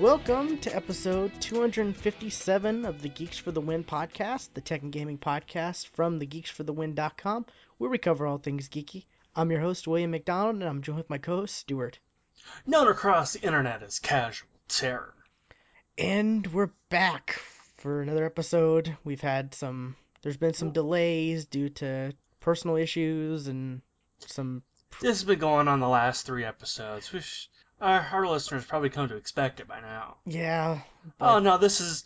Welcome to episode 257 of the Geeks for the Win podcast, the tech and gaming podcast from thegeeksforthewin.com, where we cover all things geeky. I'm your host, William McDonald, and I'm joined with my co host, Stuart. Known across the internet as Casual Terror. And we're back for another episode. We've had some, there's been some delays due to personal issues and some. This has been going on the last three episodes. Which our, our listeners probably come to expect it by now. Yeah. Oh no, this is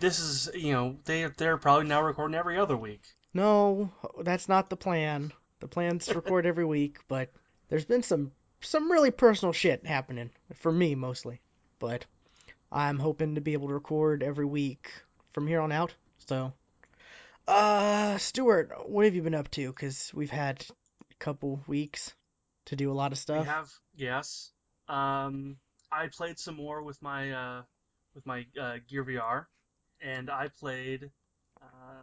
this is you know they they're probably now recording every other week. No, that's not the plan. The plan's to record every week, but there's been some some really personal shit happening for me mostly. But I'm hoping to be able to record every week from here on out. So, uh, Stuart, what have you been up to? Because we've had a couple weeks to do a lot of stuff. We have yes. Um, I played some more with my uh with my uh, Gear VR, and I played uh,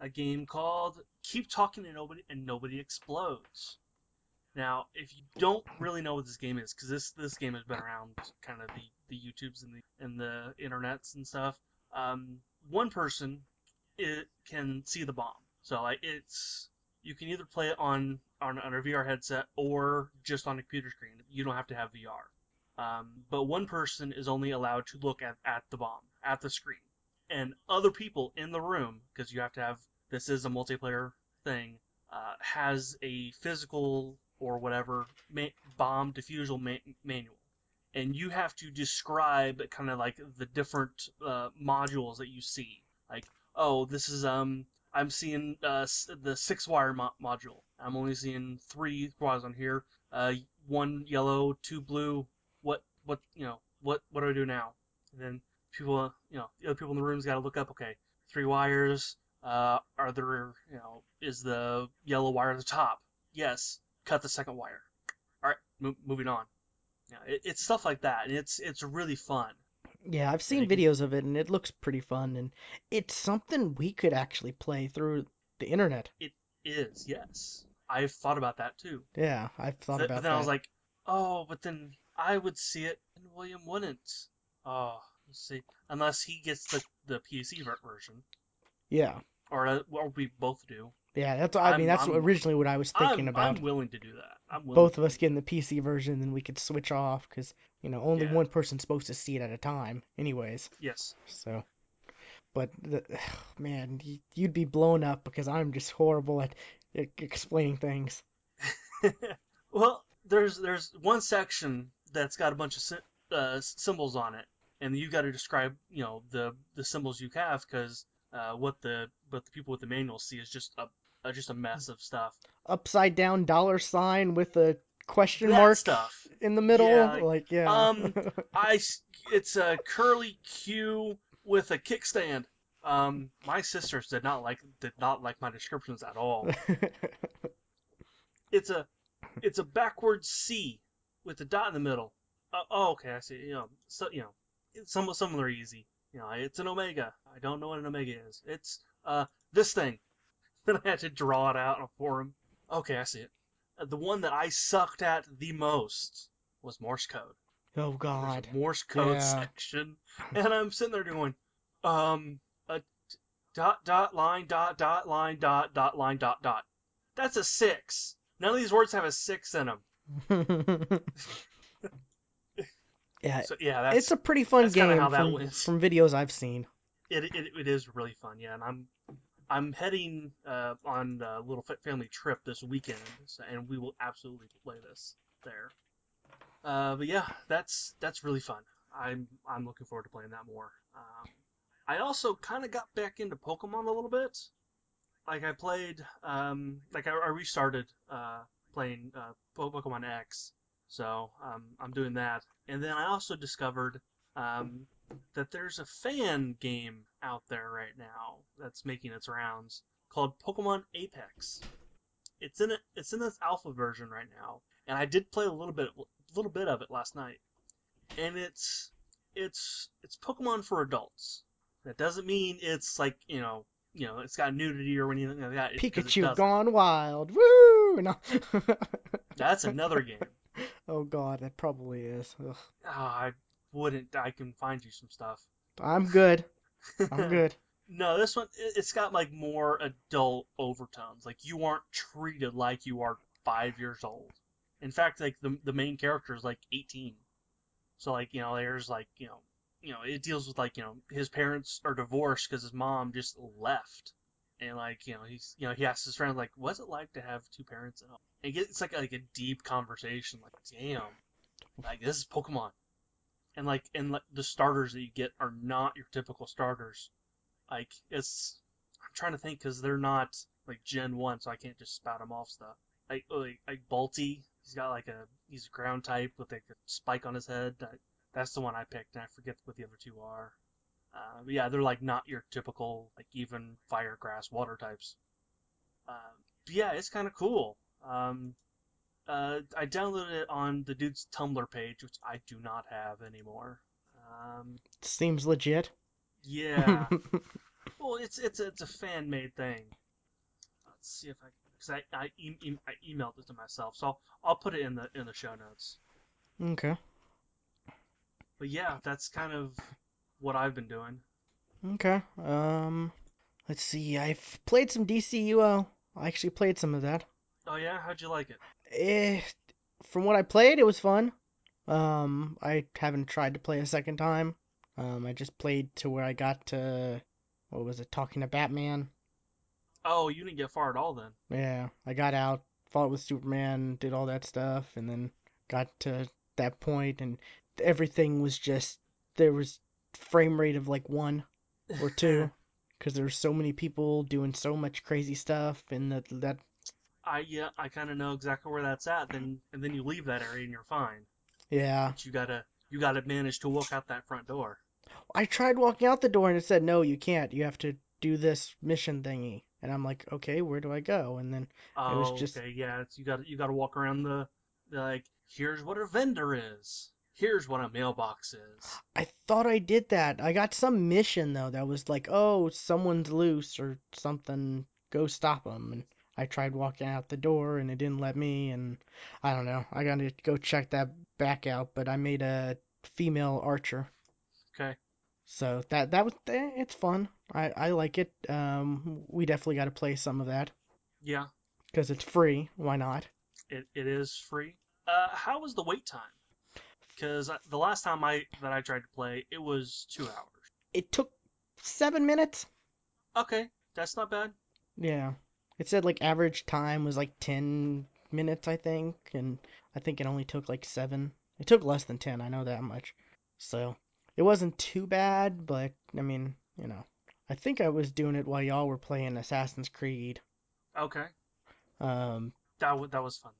a game called Keep Talking and Nobody and Nobody Explodes. Now, if you don't really know what this game is, because this this game has been around kind of the, the YouTubes and the and the internets and stuff, um, one person it can see the bomb. So like it's you can either play it on on, on a VR headset or just on a computer screen. You don't have to have VR. Um, but one person is only allowed to look at, at the bomb, at the screen. And other people in the room, because you have to have this is a multiplayer thing, uh, has a physical or whatever ma- bomb defusal ma- manual. And you have to describe kind of like the different uh, modules that you see. Like, oh, this is um I'm seeing uh, the six wire mo- module. I'm only seeing three wires on here. Uh, one yellow, two blue. What what you know what what do I do now? And then people you know the other people in the room's got to look up. Okay, three wires. Uh, are there you know is the yellow wire at the top? Yes. Cut the second wire. All right, mo- moving on. Yeah, it, it's stuff like that, and it's it's really fun. Yeah, I've seen videos of it and it looks pretty fun and it's something we could actually play through the internet. It is, yes. I've thought about that too. Yeah, I've thought but, about but then. I was like, oh, but then I would see it and William wouldn't. Oh, let's see. Unless he gets the the PC ver- version, yeah. or uh, or we both do. Yeah, that's I mean I'm- that's I'm- originally what I was thinking I'm, about. I'm willing to do that. I'm. Both of us getting the PC version, then we could switch off because you know only Yeah. one person's supposed to see it at a time, anyways. Yes. So, but the, man, you'd be blown up because I'm just horrible at explaining things. well, there's there's one section that's got a bunch of uh, symbols on it, and you got to describe you know the the symbols you have because uh, what the what the people with the manual see is just a, a just a mess of stuff. Upside down dollar sign with a question That mark stuff. in the middle, Yeah, like yeah. um, I it's a curly Q with a kickstand. Um, my sisters did not like did not like my descriptions at all. It's a it's a backwards C with a dot in the middle. Uh, oh, okay, I see. You know, so you know, it's some some are easy. You know, it's an omega. I don't know what an omega is. It's uh this thing. Then I had to draw it out on a forum. Okay, I see it. Uh, the one that I sucked at the most was Morse code. oh God. Morse code Yeah. section, and I'm sitting there going, um, a dot dot line dot dot line dot dot line dot dot. That's a six. None of these words have a six in them. yeah, So yeah, that's it's a pretty fun game how from, from videos I've seen. it, it it is really fun. Yeah, and I'm I'm heading uh, on a little family trip this weekend, and we will absolutely play this there. Uh, but yeah, that's that's really fun. I'm I'm looking forward to playing that more. Um, I also kind of got back into Pokemon a little bit. Like I played, um, like I, I restarted uh, playing uh, Pokemon X, so um, I'm doing that. And then I also discovered um, that there's a fan game out there right now that's making its rounds called Pokemon Apex. It's in it. It's in this alpha version right now, and I did play a little bit, a little bit of it last night. And it's it's it's Pokemon for adults. That doesn't mean it's like you know you know it's got nudity or anything like that. it- Pikachu gone wild. Woo! No. That's another game. Oh god, that probably is. Ugh. Ah, I wouldn't. I can find you some stuff. I'm good. I'm good. No, this one it- it's got like more adult overtones. Like you aren't treated like you are five years old. In fact, like the the main character is like 18. So like you know, there's like you know, you know, it deals with like you know his parents are divorced because his mom just left, and like you know he's you know he asks his friend like, what's it like to have two parents at home? And it gets, it's like like a deep conversation. Like damn, like this is Pokemon, and like and like the starters that you get are not your typical starters. Like it's I'm trying to think because they're not like Gen One, so I can't just spout them off stuff. Like like like Balti, he's got like a he's a ground type with like a spike on his head. That, that's the one I picked, and I forget what the other two are. Uh, yeah, they're like not your typical like even fire, grass, water types. But yeah, it's kind of cool. Um, uh, I downloaded it on the dude's Tumblr page, which I do not have anymore. Um, Seems legit. yeah. Well, it's it's it's a fan made thing. Let's see if I because I I, e- e- I emailed it to myself, so I'll, I'll put it in the in the show notes. okay. But yeah, that's kind of what I've been doing. Okay. Um, let's see. I've played some DCUO. I actually played some of that. Oh yeah, how'd you like it? Eh, from what I played, it was fun. Um, I haven't tried to play a second time. Um, I just played to where I got to, what was it, talking to Batman. Oh, you didn't get far at all then. Yeah, I got out, fought with Superman, did all that stuff, and then got to that point, and everything was just there was frame rate of like one or two, because there were so many people doing so much crazy stuff, and that that I yeah, I kind of know exactly where that's at. Then and then you leave that area and you're fine. yeah. But you gotta you gotta manage to walk out that front door. I tried walking out the door and it said no, you can't. You have to do this mission thingy, and I'm like, okay, where do I go? And then Oh, was just- okay, yeah. It's, you got you got to walk around the, the like. Here's what a vendor is. Here's what a mailbox is. I thought I did that. I got some mission though that was like, oh, someone's loose or something. Go stop them. And I tried walking out the door and it didn't let me. And I don't know. I gotta go check that back out. But I made a female archer, Okay. so that that was eh, it's fun. I I like it. Um, we definitely got to play some of that Yeah, because it's free. Why not? it, it is free. Uh, how was the wait time? Because the last time I that I tried to play, it was two hours. It took seven minutes. Okay, that's not bad. Yeah. It said like average time was like 10 minutes, I think, and I think it only took like 7. It took less than 10, I know that much. So, it wasn't too bad, but I mean, you know. I think I was doing it while y'all were playing Assassin's Creed. Okay, Um that w- that was fun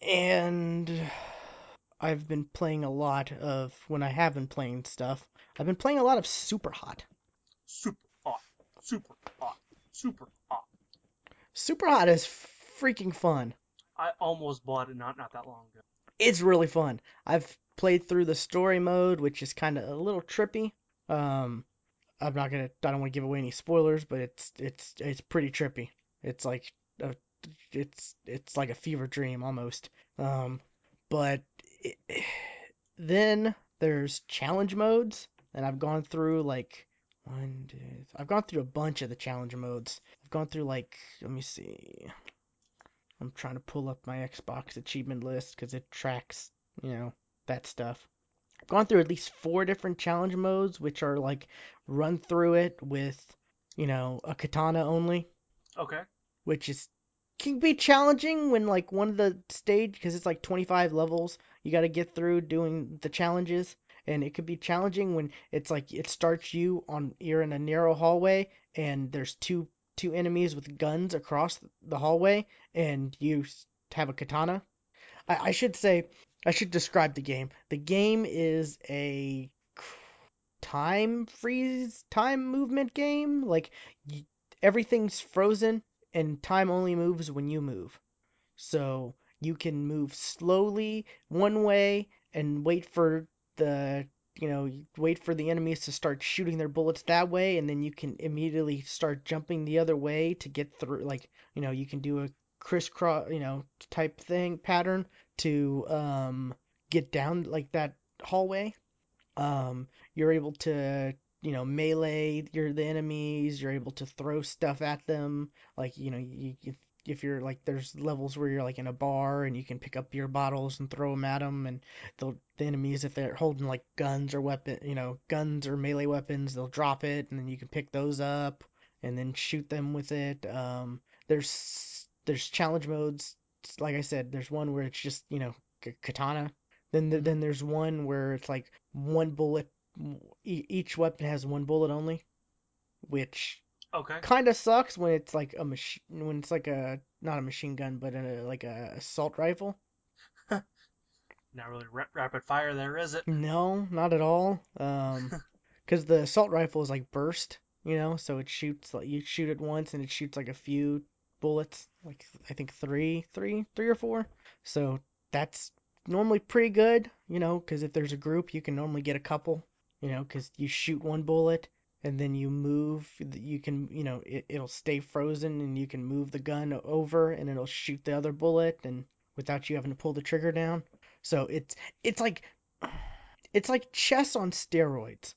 though. and I've been playing a lot of when I have been playing stuff. I've been playing a lot of Super Hot. Super hot, super hot, super. Super Hot is freaking fun. I almost bought it not not that long ago. it's really fun. I've played through the story mode, which is kind of a little trippy. Um, I'm not gonna. I don't want to give away any spoilers, but it's it's it's pretty trippy. It's like a, it's it's like a fever dream almost. Um, but it, then there's challenge modes, and I've gone through like one, two. I've gone through a bunch of the challenger modes. I've gone through like let me see. I'm trying to pull up my Xbox achievement list because it tracks, you know, that stuff. I've gone through at least four different challenge modes, which are like run through it with, you know, a katana only, Okay. which is can be challenging when like one of the stage because it's like 25 levels you got to get through doing the challenges and it could be challenging when it's like it starts you on you're in a narrow hallway and there's two two enemies with guns across the hallway and you have a katana. I, I should say i should describe the game. The game is a time freeze time movement game. Like y- everything's frozen and time only moves when you move. So you can move slowly one way and wait for the you know, wait for the enemies to start shooting their bullets that way, and then you can immediately start jumping the other way to get through. Like, you know, you can do a crisscross, you know, type thing pattern to um get down like that hallway. Um, you're able to, you know, melee your the enemies. You're able to throw stuff at them. Like, you know, you, you if you're like there's levels where you're like in a bar and you can pick up beer bottles and throw them at them and the the enemies if they're holding like guns or weapon you know guns or melee weapons they'll drop it and then you can pick those up and then shoot them with it. Um there's there's challenge modes. Like I said there's one where it's just you know katana. Then hmm then there's one where it's like one bullet each weapon has one bullet only which Okay. kind of sucks when it's like a machine when it's like a not a machine gun but a, like a assault rifle Not really ra- rapid fire there, is it? no not at all um because the assault rifle is like burst you know so it shoots like you shoot it once and it shoots like a few bullets like i think three three three or four so that's normally pretty good you know because if there's a group you can normally get a couple you know because you shoot one bullet and then you move you can you know it, it'll stay frozen and you can move the gun over and it'll shoot the other bullet and without you having to pull the trigger down so it's it's like it's like chess on steroids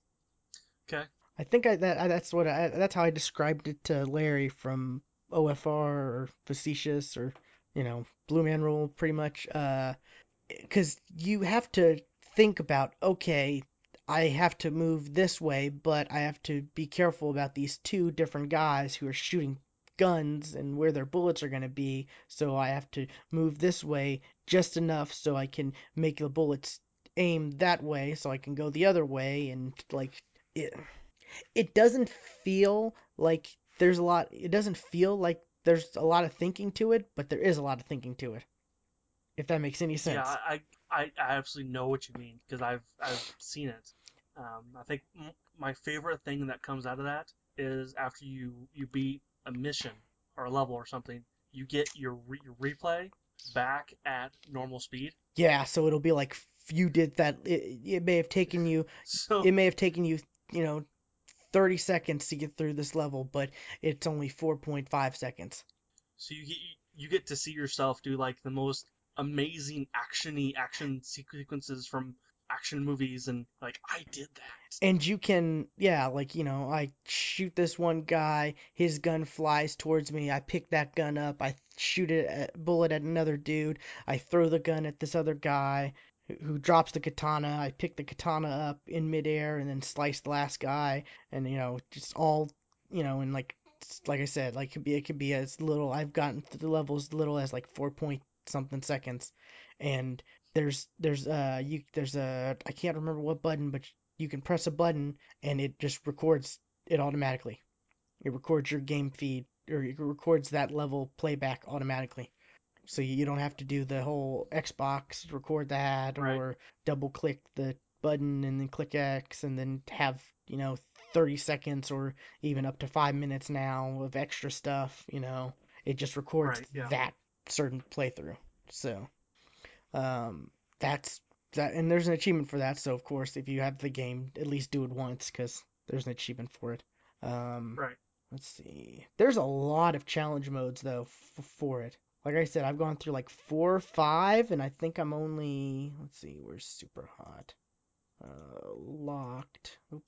Okay. I think I, that that's what I, that's how I described it to Larry from OFR or Facetious or you know Blue Man Rule pretty much. Uh, because you have to think about okay, I have to move this way, but I have to be careful about these two different guys who are shooting guns and where their bullets are going to be. So I have to move this way just enough so I can make the bullets aim that way so I can go the other way and like it it doesn't feel like there's a lot it doesn't feel like there's a lot of thinking to it, but there is a lot of thinking to it, if that makes any sense. Yeah. I, I, I absolutely know what you mean because I've I've seen it. Um, I think m- my favorite thing that comes out of that is after you you beat a mission or a level or something, you get your, re- your replay back at normal speed. Yeah, so it'll be like you did that it, it may have taken you So it may have taken you, you know, 30 seconds to get through this level, but it's only 4.5 seconds. so you get you get to see yourself do like the most amazing actiony action sequences from action movies and like I did that. And you can, yeah, like, you know, I shoot this one guy, his gun flies towards me, I pick that gun up, I shoot it a bullet at another dude, I throw the gun at this other guy who, drops the katana, I pick the katana up in midair and then slice the last guy, and you know, just all, you know, and like, like I said, like it could be it could be as little. I've gotten to the levels as little as like four point something seconds, and there's there's uh you there's a I can't remember what button, but you can press a button and it just records it automatically. It records your game feed or it records that level playback automatically. So you don't have to do the whole Xbox record that Right, or double click the button and then click X and then have, you know, 30 seconds or even up to 5 minutes now of extra stuff, you know. It just records right, yeah, that certain playthrough. So, um, that's that, and there's an achievement for that. So of course, if you have the game, at least do it once because there's an achievement for it. Um, right. let's see. There's a lot of challenge modes though f- for it. Like I said, I've gone through like four or five, and I think I'm only let's see, we're super hot? Uh, locked. Oop.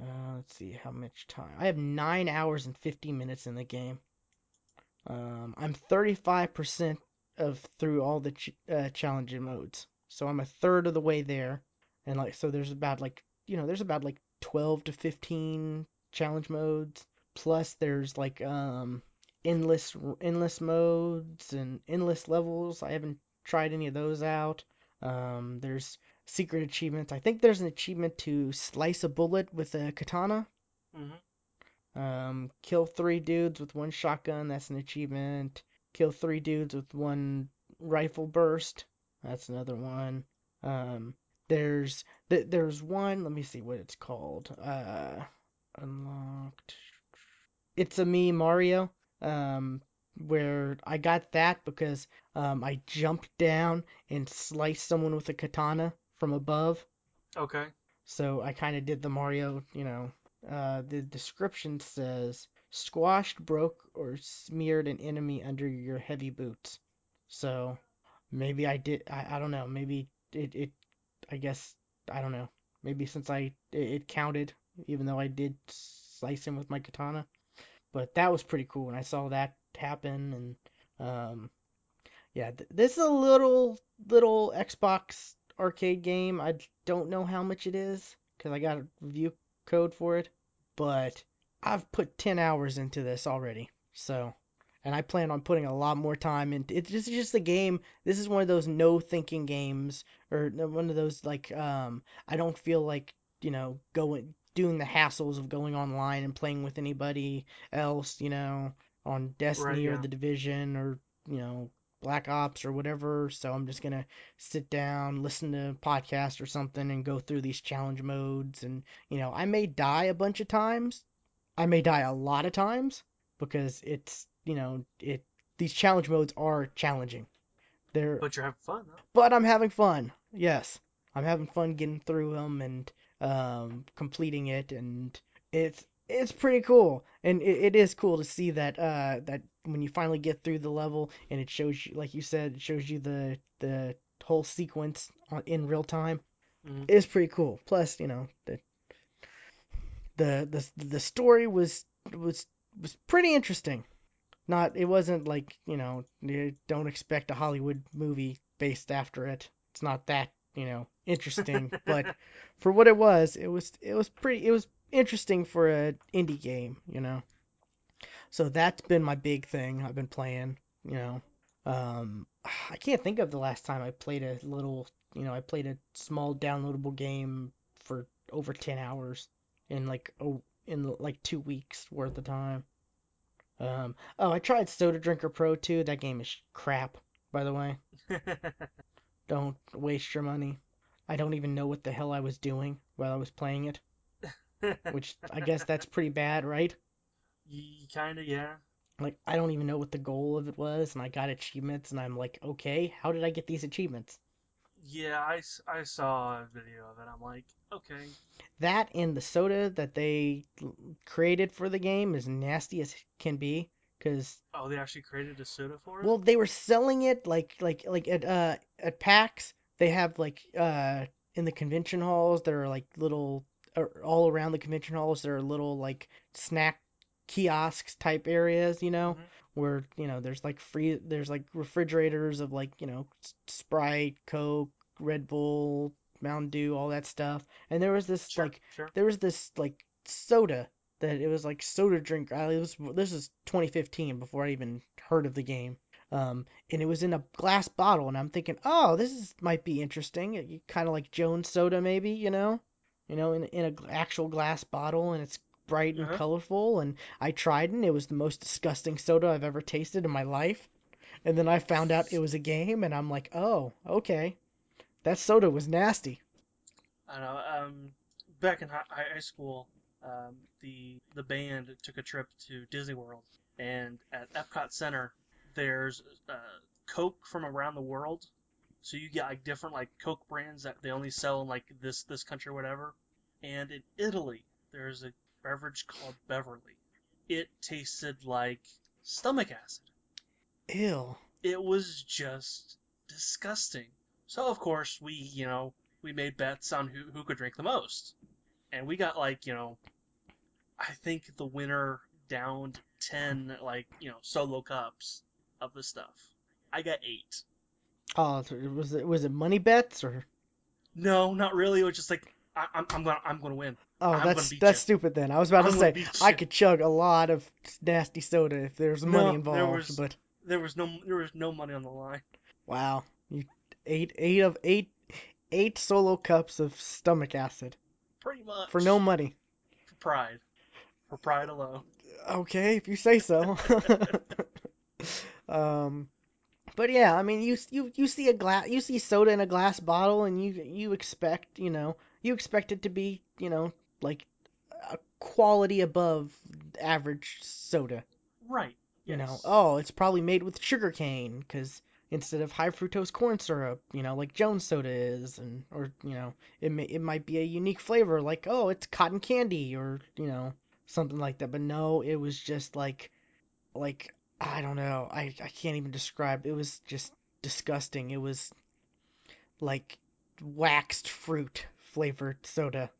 Uh, let's see how much time. I have nine hours and 50 minutes in the game. Um, I'm 35% of through all the ch- uh, challenging modes, so I'm a third of the way there, and like so there's about like you know there's about like 12 to 15 challenge modes. Plus there's like um endless endless modes and endless levels. I haven't tried any of those out. Um, there's secret achievements. I think there's an achievement to slice a bullet with a katana. hmm Um, kill three dudes with one shotgun. That's an achievement. Kill three dudes with one rifle burst. That's another one. Um, there's th- there's one. Let me see what it's called. Uh, unlocked. It's a me Mario. Um, where I got that because um I jumped down and sliced someone with a katana from above. Okay. So I kind of did the Mario, you know. Uh, the description says squashed, broke, or smeared an enemy under your heavy boots. So maybe I did. I, I don't know. Maybe it, it. I guess I don't know. Maybe since I it, it counted, even though I did slice him with my katana. But that was pretty cool, and I saw that happen. And um, yeah, th- this is a little little Xbox arcade game. I don't know how much it is because I got a review code for it, but I've put 10 hours into this already. So, and I plan on putting a lot more time into it. This is just a game. This is one of those no thinking games or one of those like um I don't feel like, you know, going doing the hassles of going online and playing with anybody else, you know, on Right, Destiny or. The Division or, you know, Black Ops or whatever. So I'm just gonna sit down, listen to a podcast or something, and go through these challenge modes. And you know, I may die a bunch of times. I may die a lot of times because it's you know it. These challenge modes are challenging. They're But you're having fun, though. but I'm having fun. Yes, I'm having fun getting through them and um, completing it, and it's it's pretty cool. And it, it is cool to see that uh, that when you finally get through the level and it shows you, like you said, it shows you the the whole sequence on, in real time. hmm It's pretty cool. Plus, you know, the the the the story was was was pretty interesting. Not, it wasn't like, you know, you don't expect a Hollywood movie based after it. It's not that, you know, interesting, but for what it was, it was it was pretty it was interesting for a indie game, you know. So that's been my big thing I've been playing, you know. Um I can't think of the last time I played a little, you know, I played a small downloadable game for over 10 hours in like in like 2 weeks worth of time. Um, oh, I tried Soda Drinker Pro too. That game is crap, by the way. Don't waste your money. I don't even know what the hell I was doing while I was playing it, which I guess that's pretty bad, right? kind of, yeah. Like, I don't even know what the goal of it was, and I got achievements, and I'm like, okay, how did I get these achievements? Yeah, I, I saw a video of it. I'm like, okay. That and the soda that they created for the game is nasty as can be, because Oh, they actually created a soda for it? Well, they were selling it like like like at uh at PAX. They have like uh in the convention halls there are like little or all around the convention halls there are little like snack kiosks type areas, you know, hmm where you know there's like free there's like refrigerators of like you know Sprite, Coke, Red Bull, Mountain Dew, all that stuff. And there was this Sure, like sure. there was this like soda that it was like soda drink. I, was this is 2015 before I even heard of the game. Um, and it was in a glass bottle, and I'm thinking, oh, this is might be interesting. Kind of like Jones soda, maybe, you know, you know, in in a actual glass bottle, and it's bright and Uh-huh. colorful. And I tried it, and it was the most disgusting soda I've ever tasted in my life. And then I found out it was a game, and I'm like, oh, okay, that soda was nasty. I know. Um, back in hi- high school, um, the the band took a trip to Disney World, and at Epcot Center, there's uh, Coke from around the world. So you get like different like Coke brands that they only sell in like this this country or whatever. And in Italy, there's a beverage called Beverly. It tasted like stomach acid. Ew. It was just disgusting. So of course we, you know, we made bets on who who could drink the most. And we got like, you know, I think the winner downed 10 like, you know, solo cups of the stuff. I got 8. Oh, so was it was it money bets or? No, not really. It was just like I, I'm I'm gonna I'm gonna win. Oh, I'm that's that's you. stupid then. I was about to I'm gonna say I could chug a lot of nasty soda if there's money No, there involved, was but there was no there was no money on the line. wow, eight eight of eight eight solo cups of stomach acid Pretty much for no money. for pride, for pride alone. Okay, if you say so. um, but yeah, I mean, you you you see a glass, you see soda in a glass bottle, and you you expect, you know, you expect it to be, you know, like a quality above average soda. Right. You know, oh, it's probably made with sugar cane because instead of high fructose corn syrup, you know, like Jones soda is, and or you know, it may it might be a unique flavor like oh it's cotton candy or you know something like that. But no, it was just like like I don't know, I I can't even describe. It was just disgusting. It was like waxed fruit flavored soda.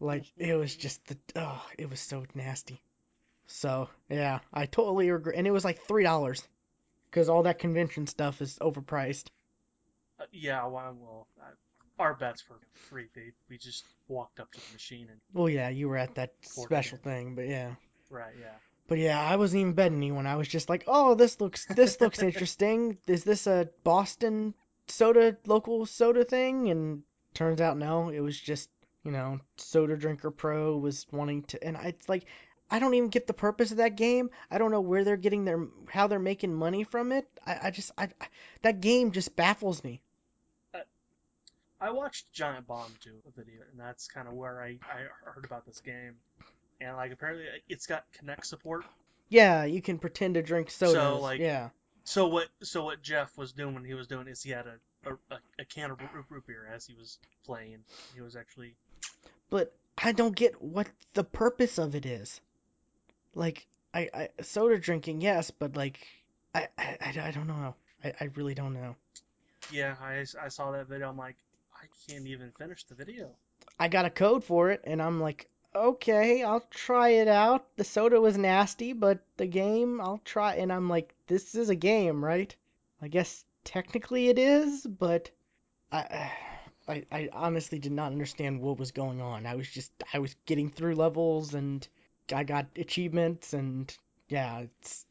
Like it was just the oh, it was so nasty. So yeah, I totally agree. And it was like three dollars because all that convention stuff is overpriced. Uh, yeah, well, well uh, our bets were free. They, we just walked up to the machine and Well, yeah, you were at that Poured it special thing, but yeah. right, yeah. But yeah, I wasn't even betting anyone. I was just like, oh, this looks this looks interesting. Is this a Boston soda local soda thing? And turns out no, it was just you know Soda Drinker Pro was wanting to, and it's like I don't even get the purpose of that game. I don't know where they're getting their how they're making money from it. I, I just I that game just baffles me. I watched Giant Bomb do a video, and that's kind of where I, I heard about this game. And like apparently uh, it's got Kinect support. Yeah, you can pretend to drink sodas. like, yeah. So what so what Jeff was doing when he was doing is he had a a, a can of root beer as he was playing. He was actually but I don't get what the purpose of it is. Like, I, I soda drinking, yes, but like, I, I, I, don't know. I, I really don't know. yeah. I, I saw that video. I'm like I can't even finish the video. I got a code for it, and I'm like, okay, I'll try it out. The soda was nasty, but the game, I'll try. And I'm like, this is a game, right? I guess technically it is, but I, I, I honestly did not understand what was going on. I was just, I was getting through levels, and I got achievements, and yeah, it's,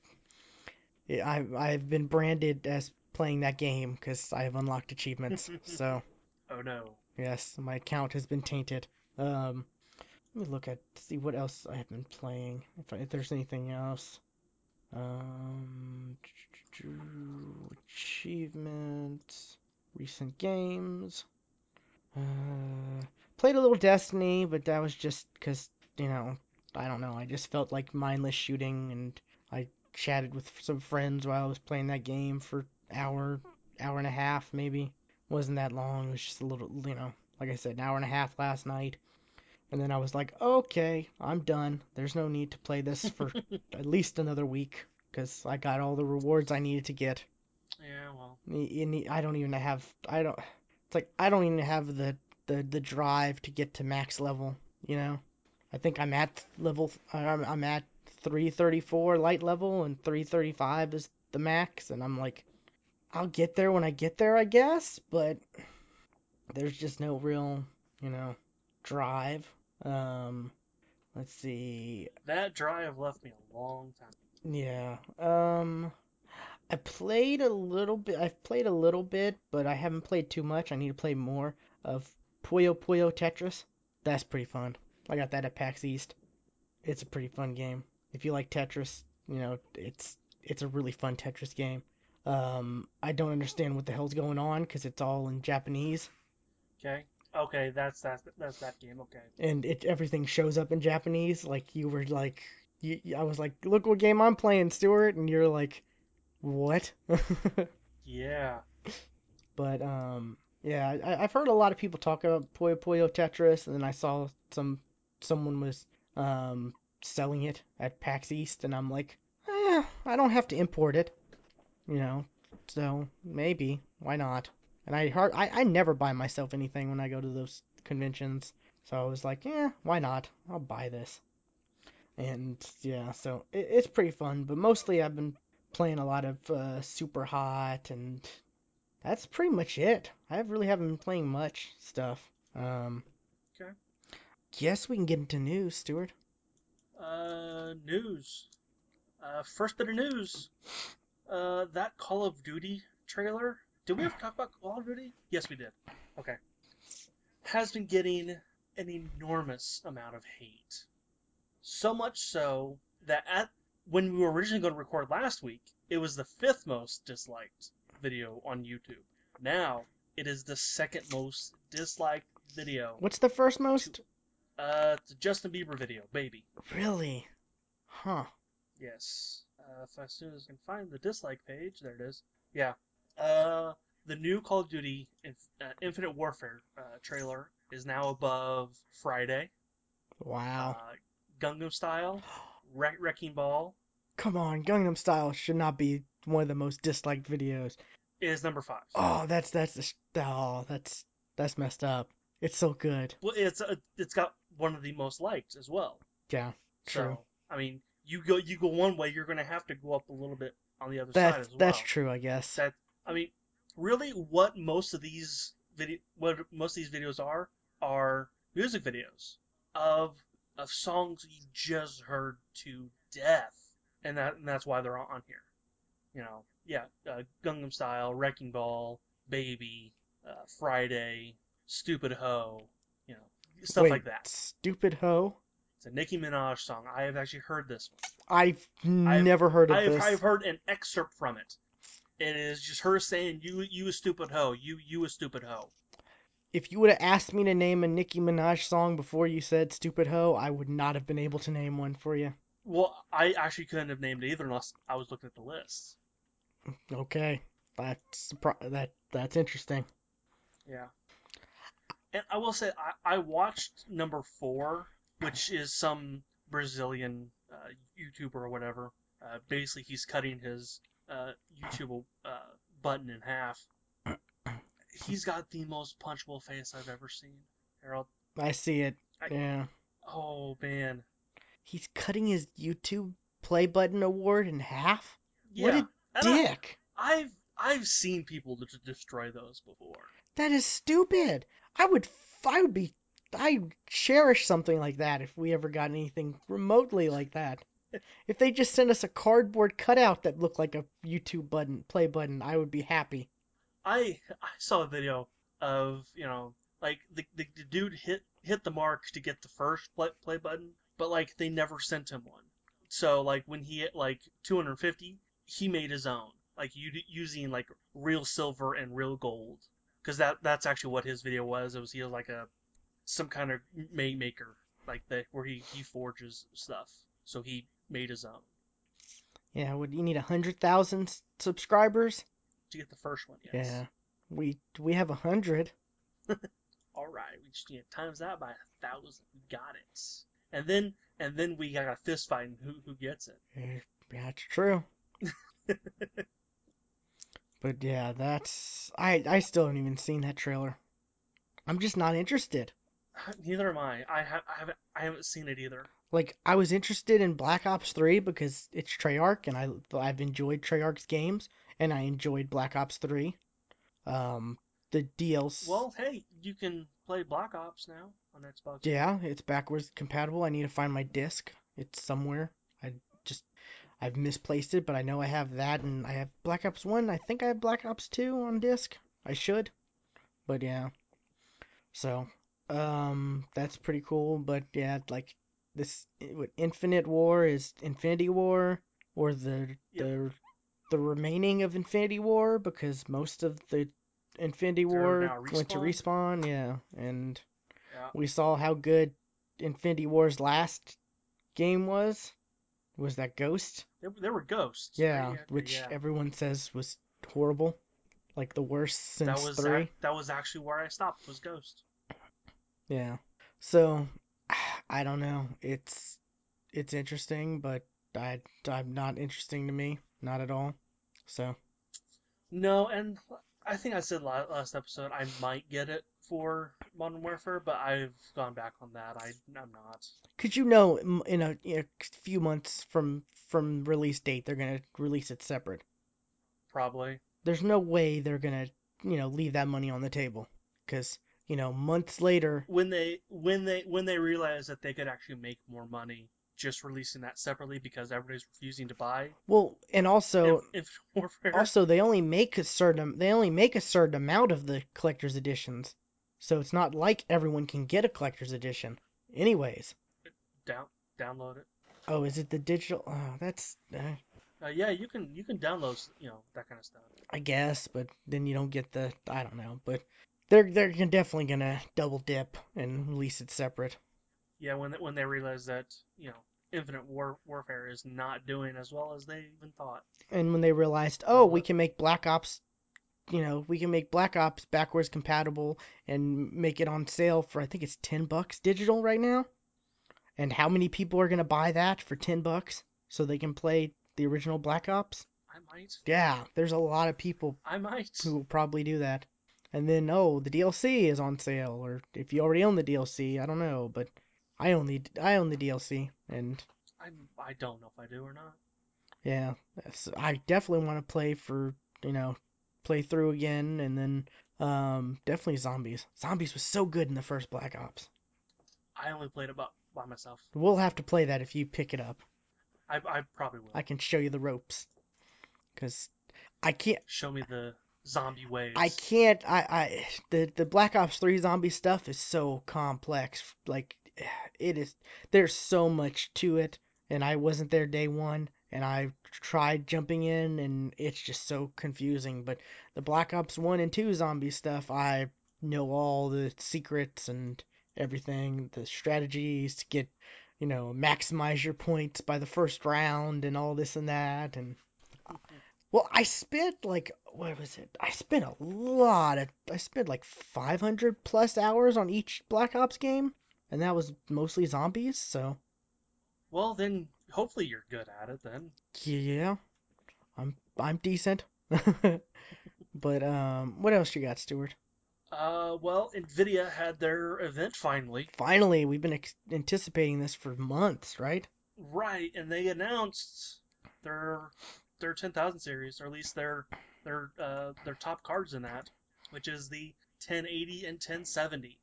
I, I've been branded as playing that game because I have unlocked achievements. so Oh no. yes, my account has been tainted. Um, let me look at see what else I have been playing. If, I, if there's anything else. Um, achievements, recent games. Uh, played a little Destiny, but that was just because you know I don't know. I just felt like mindless shooting, and I chatted with some friends while I was playing that game for hour, hour and a half maybe. Wasn't that long. It was just a little, you know, like I said, an hour and a half last night. And then I was like, okay, I'm done. There's no need to play this for at least another week because I got all the rewards I needed to get. Yeah. Well. I don't even have, I don't, it's like, I don't even have the, the, the drive to get to max level, you know? I think I'm at level, I'm, I'm at 334 light level and 335 is the max. And I'm like, I'll get there when I get there, I guess, but there's just no real, you know, drive. Um, let's see. That drive left me a long time. Yeah. Um, I played a little bit. I've played a little bit, but I haven't played too much. I need to play more of Puyo Puyo Tetris. That's pretty fun. I got that at PAX East. It's a pretty fun game. If you like Tetris, you know, it's it's a really fun Tetris game. Um, I don't understand what the hell's going on because it's all in Japanese Okay. Okay. That's that's that's that game. Okay. and it everything shows up in Japanese. Like you were like, you, I was like, look what game I'm playing, Stuart, and you're like, what? Yeah. but um, yeah, I, I've heard a lot of people talk about Puyo Puyo Tetris, and then I saw some someone was um selling it at PAX East, and I'm like, eh, I don't have to import it, you know, so maybe why not? And I heard I, I never buy myself anything when I go to those conventions, so I was like, yeah, why not? I'll buy this. And yeah, so it, it's pretty fun, but mostly I've been playing a lot of uh, Super Hot, and that's pretty much it. I really haven't been playing much stuff. Um, Okay. Guess we can get into news, Stuart. Uh, news. Uh, first bit of news. Uh, that Call of Duty trailer. Did we ever talk about Call of Duty? Yes, we did. Okay. Has been getting an enormous amount of hate. So much so that at when we were originally going to record last week, it was the fifth most disliked video on YouTube. Now it is the second most disliked video. What's the first most? Uh, it's a Justin Bieber video, baby. Really? Huh. Yes. Uh, if as soon as I can find the dislike page, there it is. Yeah. Uh, the new Call of Duty Inf- uh, Infinite Warfare uh, trailer is now above Friday. Wow. Uh, Gangnam Style, Wreck- Wrecking Ball Come on, Gangnam Style should not be one of the most disliked videos. is number five. Oh, that's that's oh, that's that's messed up. It's so good. Well, it's uh, it's got one of the most liked as well. Yeah, true. So I mean, you go you go one way, you're gonna have to go up a little bit on the other side That's as well. that's true, I guess. That I mean, really, what most of these video what most of these videos are are music videos of of songs you just heard to death, and that and that's why they're on here. You know, yeah, uh, Gangnam Style, Wrecking Ball, Baby, uh, Friday, Stupid Ho, stuff Wait, like that. Stupid hoe. It's a Nicki Minaj song. I have actually heard this one. I've never heard of I've, this. I've heard an excerpt from it. It is just her saying, "You, you a stupid hoe. You, you a stupid hoe." If you would have asked me to name a Nicki Minaj song before you said "Stupid Hoe," I would not have been able to name one for you. Well, I actually couldn't have named it either unless I was looking at the list. Okay, that's that that's interesting. Yeah. And I will say, I, I watched number four, which is some Brazilian uh, YouTuber or whatever. Uh, basically, he's cutting his uh, YouTube uh, button in half. He's got the most punchable face I've ever seen, Harold. I see it. I- Yeah, Oh man. he's cutting his YouTube play button award in half. Yeah. What a and dick! I've I've seen people destroy those before. That is stupid. I would, I would be, I cherish something like that if we ever got anything remotely like that. If they just sent us a cardboard cutout that looked like a YouTube button, play button, I would be happy. I I saw a video of you know like the, the, the dude hit hit the mark to get the first play, play button, but like they never sent him one. So like when he hit like 250, he made his own, like using like real silver and real gold, because that that's actually what his video was. It was he was like a some kind of may maker, like the where he he forges stuff. So he made his own Yeah, would you need a hundred thousand subscribers? to get the first one. Yes. Yeah, we we have a hundred. All right, we just need to times that by a thousand. We got it. And then and then we got a fist fight and who who gets it. Eh, That's true. but yeah, that's I I still haven't even seen that trailer. I'm just not interested. Neither am I. I have I haven't I haven't seen it either. Like I was interested in Black Ops 3 because it's Treyarch and I I've enjoyed Treyarch's games and I enjoyed Black Ops 3. Um the DLC Well, hey, you can play Black Ops now on Xbox. Yeah, it's backwards compatible. I need to find my disc. It's somewhere. I've misplaced it, but I know I have that and I have Black Ops 1. I think I have Black Ops 2 on disc. I should. But yeah. So, um that's pretty cool, but yeah, like this what Infinite War is Infinity Ward or the Yep. the the remaining of Infinity Ward because most of the Infinity Ward went to Respawn? respawn, yeah, and Yeah. we saw how good Infinity Ward's last game was. Was that Ghost? There, there were ghosts. Yeah, right? which yeah. everyone says was horrible, like the worst since that was three. ac- that was actually where I stopped. Was Ghost. Yeah. So I don't know. It's it's interesting, but I I'm not interesting to me, not at all. So No, and I think I said last episode I might get it for Modern Warfare, but I've gone back on that. I I'm not. Cause you know, in a, in a few months from from release date, they're gonna release it separate. Probably. There's no way they're gonna, you know, leave that money on the table. Cause you know, months later, when they when they when they realized that they could actually make more money just releasing that separately because everybody's refusing to buy well, and also Infinite Warfare. also they only make a certain they only make a certain amount of the collector's editions, so it's not like everyone can get a collector's edition. Anyways, down download it. oh, is it the digital? Oh, that's uh, Uh, yeah, you can you can download you know that kind of stuff. I guess, but then you don't get the I don't know, but they're they're definitely gonna double dip and release it separate. Yeah, when they, when they realize that you know Infinite War Warfare is not doing as well as they even thought. And when they realized, oh, we What? can make Black Ops you know, we can make Black Ops backwards compatible and make it on sale for I think it's 10 bucks digital right now. And how many people are going to buy that for 10 bucks so they can play the original Black Ops? I might. Yeah, there's a lot of people I might. who will probably do that. And then, oh, the DLC is on sale, or if you already own the DLC, I don't know, but I only I own the DLC, and I I don't know if I do or not. yeah, I definitely want to play for you know, play through again, and then um, definitely zombies. Zombies was so good in the first Black Ops. I only played it by, myself. We'll have to play that if you pick it up. I I probably will. I can show you the ropes, cause I can't. Show me the zombie waves. I can't. I, I the the Black Ops Three zombie stuff is so complex. Like it is. There's so much to it, and I wasn't there day one, and I tried jumping in, and it's just so confusing. But the Black Ops One and Two zombie stuff, I know all the secrets and everything, the strategies to get, you know, maximize your points by the first round, and all this and that, and well, I spent like what was it? I spent a lot of I spent like 500 plus hours on each Black Ops game, and that was mostly zombies. So Well, then hopefully you're good at it then. yeah, I'm I'm decent. but um, what else you got, Stuart? Uh, well, Nvidia had their event finally. Finally, we've been ex- anticipating this for months, right? Right, and they announced their their 10,000 series, or at least their their uh, their top cards in that, which is the 1080 and 1070.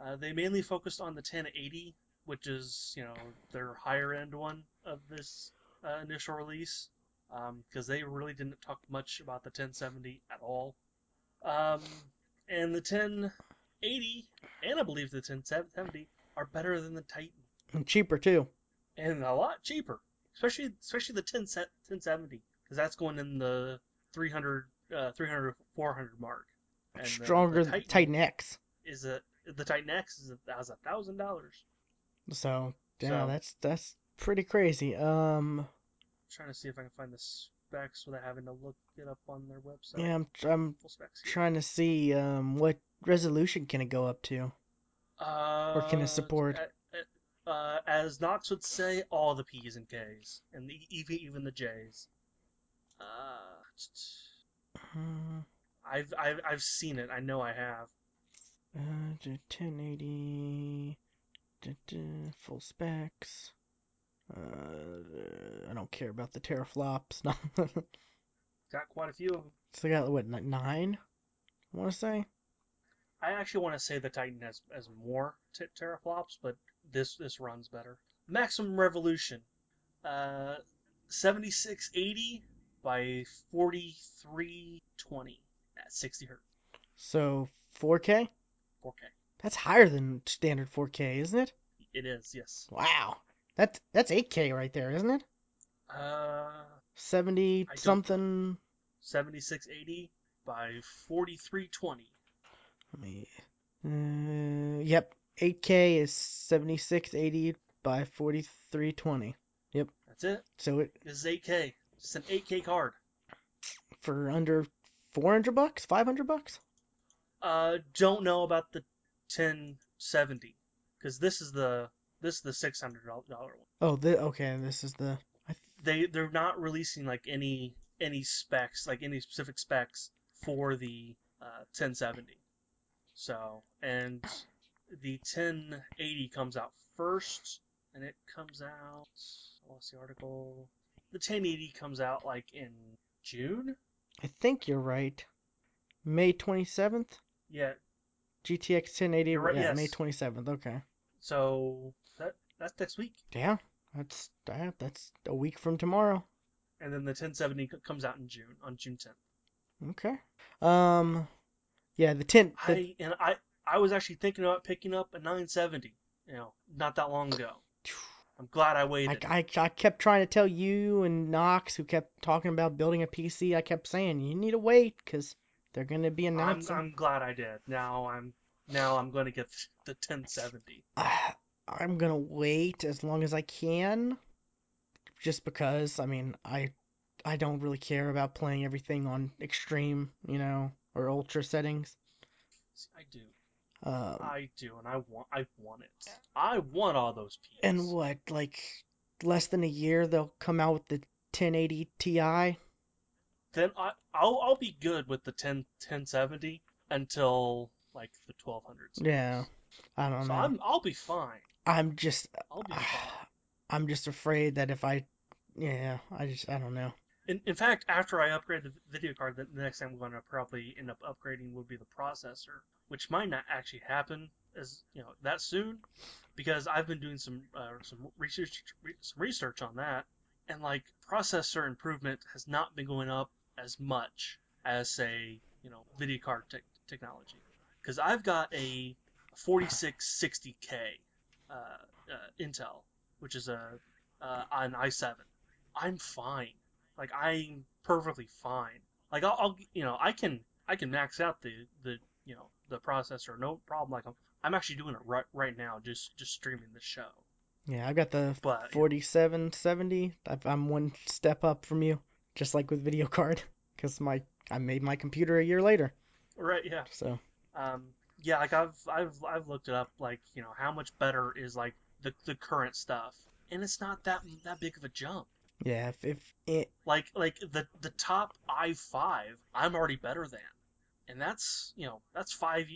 Uh, they mainly focused on the 1080, which is you know their higher end one of this uh, initial release, because they really didn't talk much about the 1070 at all. Um, and the 1080 and I believe the 1070 are better than the Titan And cheaper too. and a lot cheaper, especially especially the 10 1070 because that's going in the 300 uh, 300 400 mark. And Stronger the than Titan X. is a the Titan X is a thousand dollars. So yeah, So- that's that's pretty crazy. Um, Trying to see if I can find the specs without having to look it up on their website. yeah, I'm I'm Full specs. here. trying to see um what resolution can it go up to. Uh, can it support? uh, uh, as Knox would say, all the P's and K's, and the, even even the J's. Uh, Uh, I've I've I've seen it. I know I have. Uh, 1080, d- d- full specs. Uh, I don't care about the teraflops. Got quite a few of them. so I got what nine? I want to say. I actually want to say the Titan has has more t- teraflops, but this this runs better. Maximum Revolution, uh, 7680 by 4320 at 60 hertz, So 4K. 4K. That's higher than standard 4K, isn't it? It is, yes. Wow. That's that's 8K right there, isn't it? Uh, 70 something. 7680 by 4320. Let me. Uh, yep. 8K is 7680 by 4320. Yep. That's it. So it is 8K. It's an 8K card. for under 400 bucks, 500 bucks. Uh, don't know about the 1070 because this is the this is the $600 one. Oh, the okay. This is the. I th- they they're not releasing like any any specs like any specific specs for the uh, 1070 so and the 1080 comes out first and it comes out I lost the article the 1080 comes out like in June I think you're right. May 27th. yeah GTX 1080. Right, yeah, May 27th. Okay. so that that's next week Yeah, that's that, that's a week from tomorrow. and then the 1070 comes out in June on June 10th Okay. Um. Yeah, the 10. The, I and I I was actually thinking about picking up a 970 you know not that long ago I'm glad I I, waited. I, I kept trying to tell you and Knox, who kept talking about building a PC. I kept saying you need to wait because they're gonna be I'm. I'm glad I did. Now I'm now I'm going to get the 1070. Ah, I'm gonna wait as long as I can, just because. I mean, I I don't really care about playing everything on extreme, you know, or ultra settings. See, I do. Um, I do, and I want I want it. I want all those and what, like less than a year they'll come out with the 1080 Ti. Then I I'll I'll be good with the 10 1070 until like the 1200s. Yeah. I don't So know. I'm I'll be fine. I'm just I'll be fine. I'm just afraid that if I yeah, I just I don't know. In, in fact, after I upgrade the video card, the, the next thing I'm going to probably end up upgrading would be the processor, which might not actually happen as you know that soon, because I've been doing some uh, some research some research on that, and like processor improvement has not been going up as much as say you know video card te- technology, because I've got a 4660K uh, uh, Intel, which is a uh, an i7. I'm fine like I'm perfectly fine. Like I'll, I'll you know I can I can max out the the you know the processor no problem. Like I'm I'm actually doing it right right now just just streaming the show. Yeah, I've got the But 4770. I've- I'm one step up from you, just like with video card, because my I made my computer a year later. right yeah So um yeah like I've I've I've looked it up like you know how much better is like the the current stuff and it's not that that big of a jump. yeah, if, if it, Like like the the top i5 I'm already better than. and that's you know that's five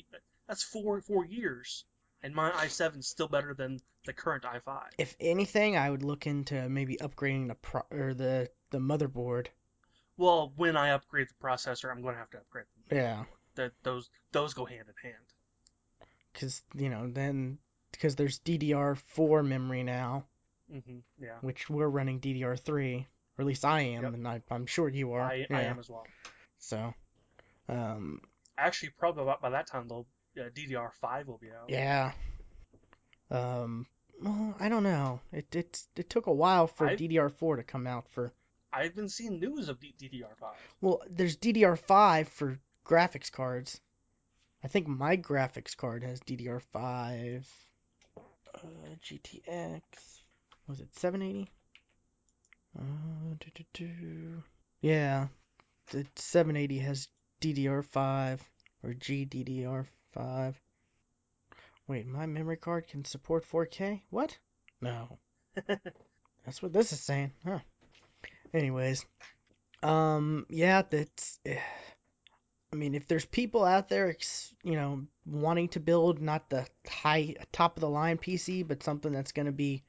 that's four four years and my i7 is still better than the current i5 if anything, I would look into maybe upgrading the pro or the the motherboard. well when i upgrade the processor i'm going to have to upgrade the Yeah, that those those go hand in hand because you know then because there's DDR4 memory now, hmm yeah which we're running DDR3, or at least I am, Yep. and I, I'm sure you are. i yeah. i am as well So, um, actually probably by, by that time they'll uh, ddr5 will be out yeah. Um, well, I don't know. It it it took a while for I've- DDR4 to come out for. I've been seeing news of ddr5 Well, there's DDR5 for graphics cards. I think my graphics card has DDR5. Uh, GTX. Was it 780? Uh, do, do, do. Yeah, the 780 has DDR5 or GDDR5. Wait, my memory card can support 4K? What? No. That's what this is saying, huh? Anyways, um, yeah, that's. eh, I mean, if there's people out there, ex- you know, wanting to build not the high top of the line PC, but something that's gonna be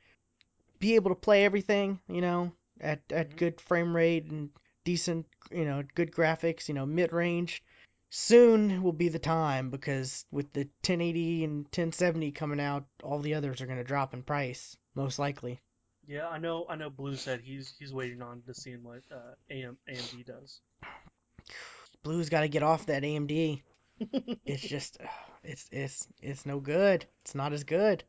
be able to play everything, you know, at at Mhm. good frame rate and decent, you know, good graphics, you know, mid range. Soon will be the time because with the 1080 and 1070 coming out, all the others are gonna drop in price, most likely. Yeah i know i know blue said he's he's waiting on to seeing what uh, AM, amd does Blue's got to get off that AMD. It's just, it's it's it's no good. It's not as good.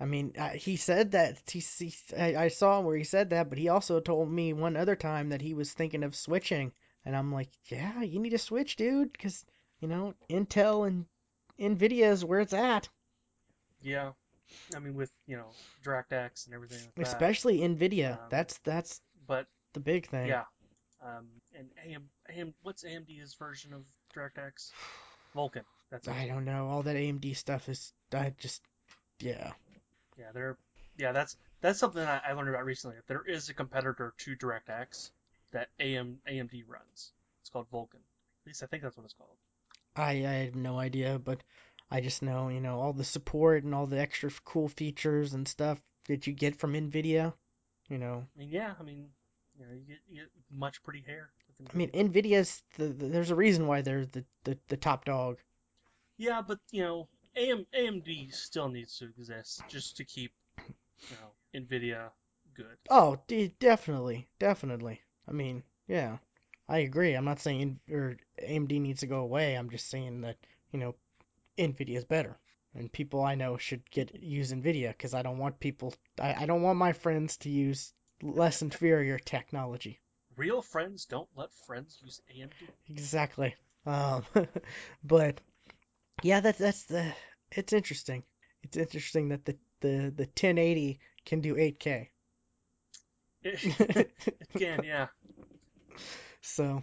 I mean, uh, he said that he, he I, I saw where he said that, but he also told me one other time that he was thinking of switching, and I'm like, yeah, you need to switch, dude, because you know Intel and Nvidia is where it's at, yeah i mean with you know DirectX and everything like that especially Nvidia. Um, that's that's but the big thing. Yeah. Um, and AM, AM, what's AMD's version of DirectX? Vulkan. That's it. I don't know. All that AMD stuff is, I just, yeah. Yeah, they're, yeah, that's that's something I, I learned about recently. There is a competitor to DirectX that AM, AMD runs. It's called Vulkan. At least I think that's what it's called. I, I have no idea, but I just know, you know, all the support and all the extra cool features and stuff that you get from Nvidia. You know, yeah, I mean, you know, you get, you get much pretty hair. I mean, NVIDIA. Nvidia's the, the there's a reason why they're the, the, the top dog. yeah, but you know, AM, AMD still needs to exist just to keep, you know, NVIDIA good. Oh, d- definitely, definitely. I mean, yeah, I agree. I'm not saying or AMD needs to go away. I'm just saying that, you know, Nvidia is better. And people I know should get use Nvidia because I don't want people I, I don't want my friends to use less inferior technology. Real friends don't let friends use AMD. Exactly. Um, but yeah, that's that's the. It's interesting. It's interesting that the the the 1080 can do 8K. Again, yeah. So,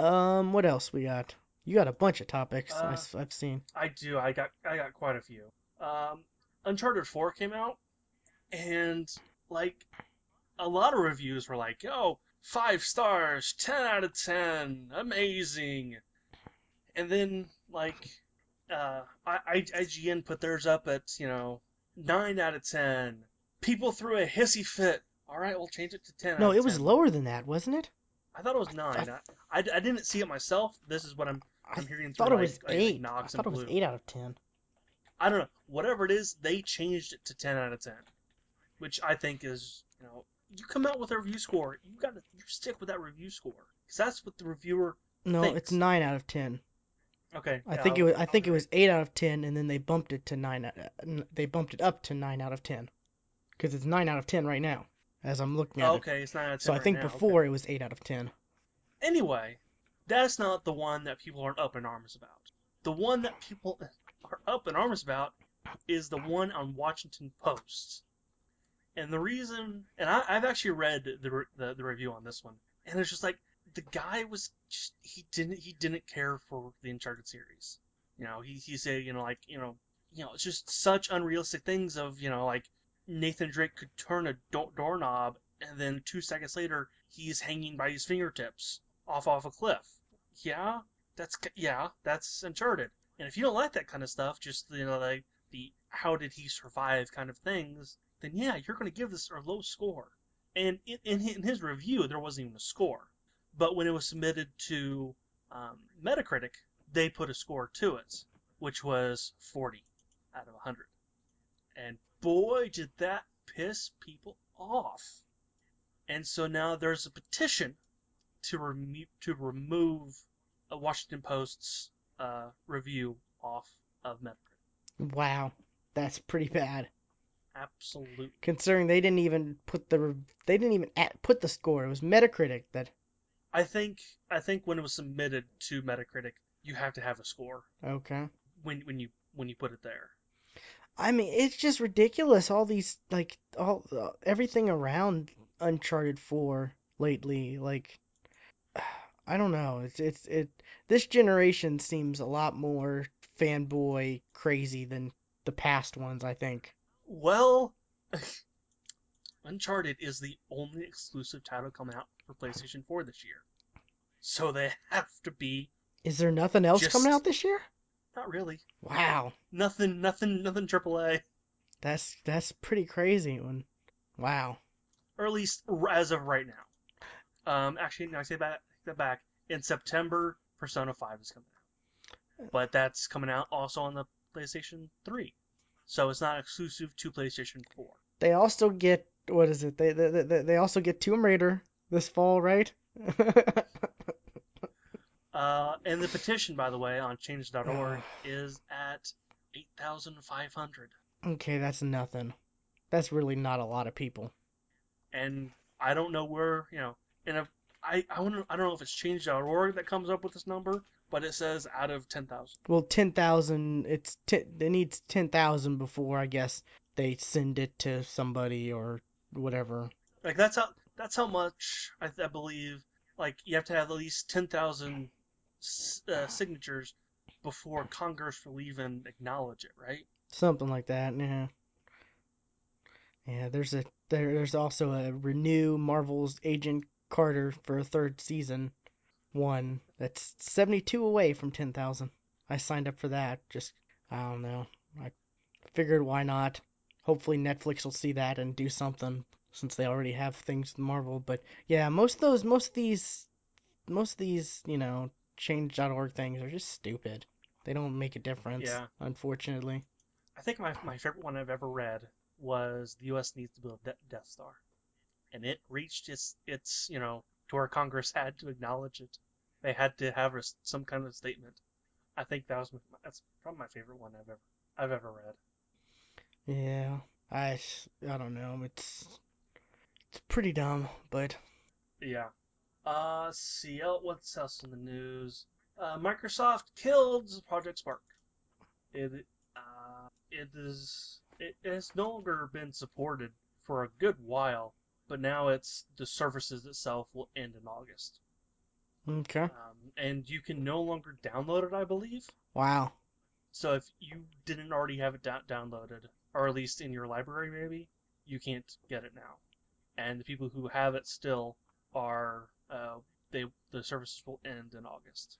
um, what else we got? You got a bunch of topics I Uh, s- I've seen. I do. I got I got quite a few. Um, Uncharted 4 came out, and like a lot of reviews were like, "Yo, five stars, 10 out of 10, amazing." And then like uh, I, I, IGN put theirs up at you know nine out of 10. People threw a hissy fit. All right, we'll change it to 10 No, it was 10. lower than that, wasn't it? I thought it was nine. I, I, I didn't see it myself. This is what I'm I I'm hearing thought it was like like, like eight. I thought it was Blue. eight out of ten. I don't know. Whatever it is, they changed it to 10 out of 10, which I think is, you know, you come out with a review score, you got to you stick with that review score because that's what the reviewer No, thinks. it's nine out of ten. Okay. I yeah, think it I'll- was. I I'll think it was eight out of ten, and then they bumped it to nine. uh, They bumped it up to nine out of ten, because it's nine out of ten right now, as I'm looking at Oh, it. okay, it's 9 out of 10 So I think now, okay. before it was eight out of ten. Anyway, that's not the one that people aren't up in arms about. The one that people are up in arms about is the one on Washington Post. And the reason, and I, I've actually read the, the the review on this one, and it's just like the guy was just, he didn't he didn't care for the Uncharted series. You know, he he said you know like you know you know it's just such unrealistic things of you know like Nathan Drake could turn a do- doorknob and then two seconds later he's hanging by his fingertips off off a cliff. Yeah, that's yeah, that's Uncharted. And if you don't like that kind of stuff, just you know like the how did he survive kind of things, then yeah, you're going to give this a low score. And in, in his review, there wasn't even a score. But when it was submitted to um, Metacritic, they put a score to it, which was 40 out of 100. And boy, did that piss people off. And so now there's a petition to remo- to remove a Washington Post's uh, review off of Metacritic. Wow, that's pretty bad. Absolutely. Considering they didn't even put the re- they didn't even at, put the score. It was Metacritic that. I think I think when it was submitted to Metacritic, you have to have a score Okay. when when you when you put it there. I mean, it's just ridiculous. All these like all uh, everything around Uncharted Four lately, like I don't know. It's it's it. This generation seems a lot more fanboy crazy than the past ones. I think. Well, Uncharted is the only exclusive title coming out for PlayStation 4 this year. So they have to be Is there nothing else coming out this year? not really. Wow, Nothing nothing nothing AAA. that's that's pretty crazy. When wow. Or at least as of right now. Um actually no, I say that that back. In September, Persona 5 is coming out. But that's coming out also on the PlayStation 3. So it's not exclusive to PlayStation 4. They also get what is it? They they they, they also get Tomb Raider this fall, right? Uh, and the petition, by the way, on change.org is at 8,500. okay, that's nothing. That's really not a lot of people. And I don't know where, you know, in if, I, I, wonder, I don't know if it's change.org that comes up with this number, but it says out of 10,000. Well, ten thousand. It's ten. It needs ten thousand before I guess they send it to somebody or whatever. Like, that's how, that's how much, I, I believe, like, you have to have at least 10,000 uh, signatures before Congress will even acknowledge it, right? Something like that. Yeah. Yeah. There's a there. There's also a renew Marvel's Agent Carter for a third season. One that's seventy two away from ten thousand. I signed up for that. Just I don't know. I figured why not. Hopefully Netflix will see that and do something since they already have things with Marvel. But yeah, most of those, most of these, most of these, you know, change.org things are just stupid. They don't make a difference, Yeah. unfortunately. I think my, my favorite one I've ever read was the U.S. needs to build a De- Death Star, and it reached its its you know to where Congress had to acknowledge it. They had to have a some kind of statement. I think that was my, that's probably my favorite one I've ever I've ever read. Yeah, I, I don't know. It's it's pretty dumb, but Yeah. Uh, see what's else in the news. Uh, Microsoft killed Project Spark. It uh, it is it has no longer been supported for a good while, but now it's the services itself will end in August. Okay. Um, and you can no longer download it, I believe. Wow. So if you didn't already have it da- downloaded, or at least in your library, maybe you can't get it now. And the people who have it still are uh, they the services will end in August.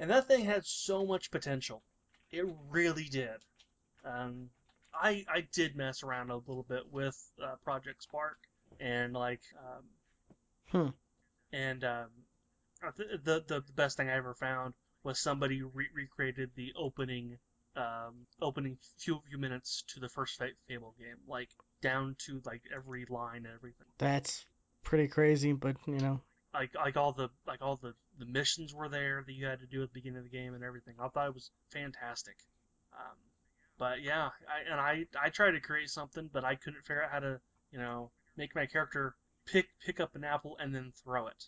And that thing had so much potential. It really did. Um, I I did mess around a little bit with uh, Project Spark and like um, Hmm. and um, the, the the best thing I ever found was somebody re- recreated the opening um, opening few few minutes to the first Fa- Fable game, like down to like every line and everything. That's pretty crazy, but you know. Like like all the like all the the missions were there that you had to do at the beginning of the game and everything. I thought it was fantastic. Um, but yeah, I, and I I tried to create something, but I couldn't figure out how to you know make my character pick pick up an apple and then throw it.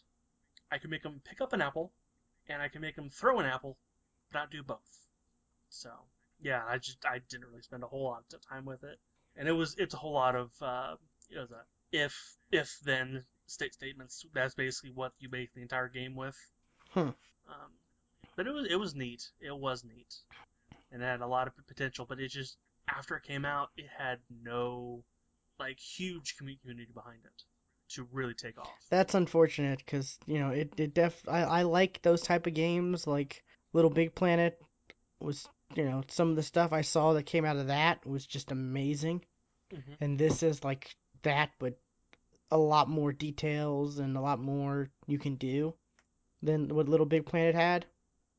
I can make him pick up an apple, and I can make him throw an apple, but not do both. So yeah, I just I didn't really spend a whole lot of time with it, and it was it's a whole lot of uh, it was a if if then state statements. That's basically what you make the entire game with. Hmm. Um, but it was it was neat. It was neat, and it had a lot of potential. But it just after it came out, it had no like huge community behind it to really take off. That's unfortunate because you know it, it def I, I like those type of games like Little Big Planet was you know some of the stuff I saw that came out of that was just amazing hmm and this is like that but a lot more details and a lot more you can do than what Little Big Planet had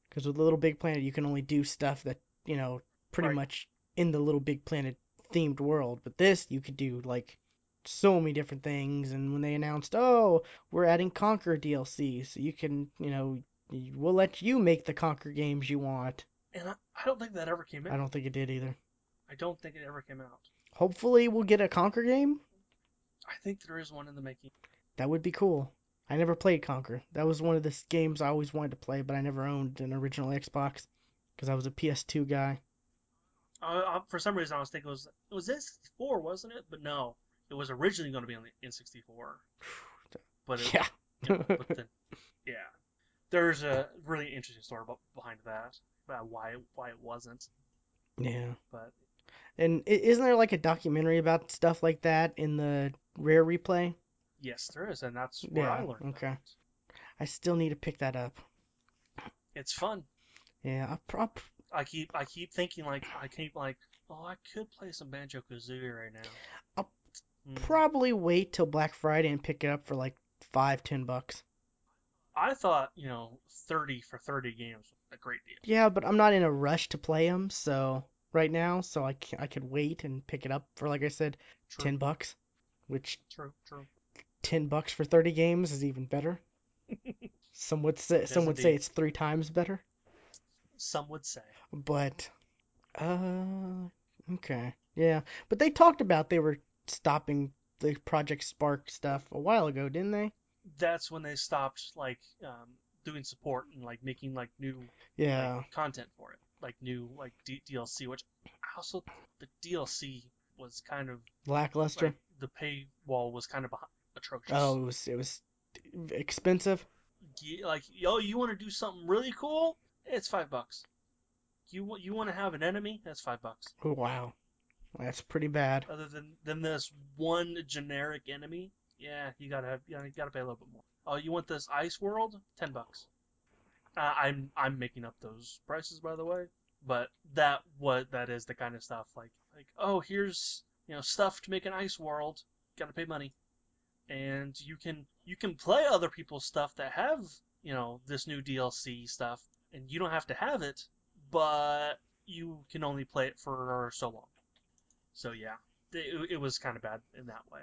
because with Little Big Planet you can only do stuff that you know pretty Right. much in the Little Big Planet themed world but this you could do like so many different things and when they announced oh we're adding Conker dlc so you can you know we'll let you make the Conker games you want. And I, I don't think that ever came i don't think it did either. I don't think it ever came out. hopefully we'll get a Conker game? I think there is one in the making. that would be cool. I never played Conker. That was one of the games i always wanted to play but i never owned an original xbox because i was a ps2 guy Uh, uh, for some reason, I was thinking it was it was N64, wasn't it? But no, it was originally going to be on the N64. But it, yeah you know, but then, yeah, there's a really interesting story behind that about why why it wasn't. yeah But and isn't there like a documentary about stuff like that in the rare replay yes, there is, and that's where I learned. okay. It. i still need to pick that up It's fun. yeah i prop I keep I keep thinking like I keep like oh I could play some Banjo Kazooie right now. I'll Hmm. probably wait till Black Friday and pick it up for like five, ten bucks. I thought you know thirty for thirty games was a great deal. Yeah, but I'm not in a rush to play them, so right now, so I can, I could wait and pick it up for like I said, True, ten bucks, which true, true. ten bucks for thirty games is even better. Some would say some would say it's three times better, Some would say. but uh, okay, yeah. But they talked about they were stopping the Project Spark stuff a while ago, didn't they? That's when they stopped like um, doing support and like making like new Yeah, like content for it, like new like D- DLC. Which also the DLC was kind of lackluster. like the paywall was kind of atrocious. Oh, it was it was expensive. Like yo, you want to do something really cool? It's five bucks. You you want to have an enemy? That's five bucks. Oh, wow, that's pretty bad. Other than than this one generic enemy, yeah, you gotta have you gotta, pay a little bit more. Oh, you want this ice world? Ten bucks. Uh, I'm I'm making up those prices by the way, but that what that is the kind of stuff like like oh here's you know stuff to make an ice world. Gotta pay money, and you can you can play other people's stuff that have you know this new DLC stuff, and you don't have to have it, but you can only play it for so long. So yeah, it, it was kind of bad in that way.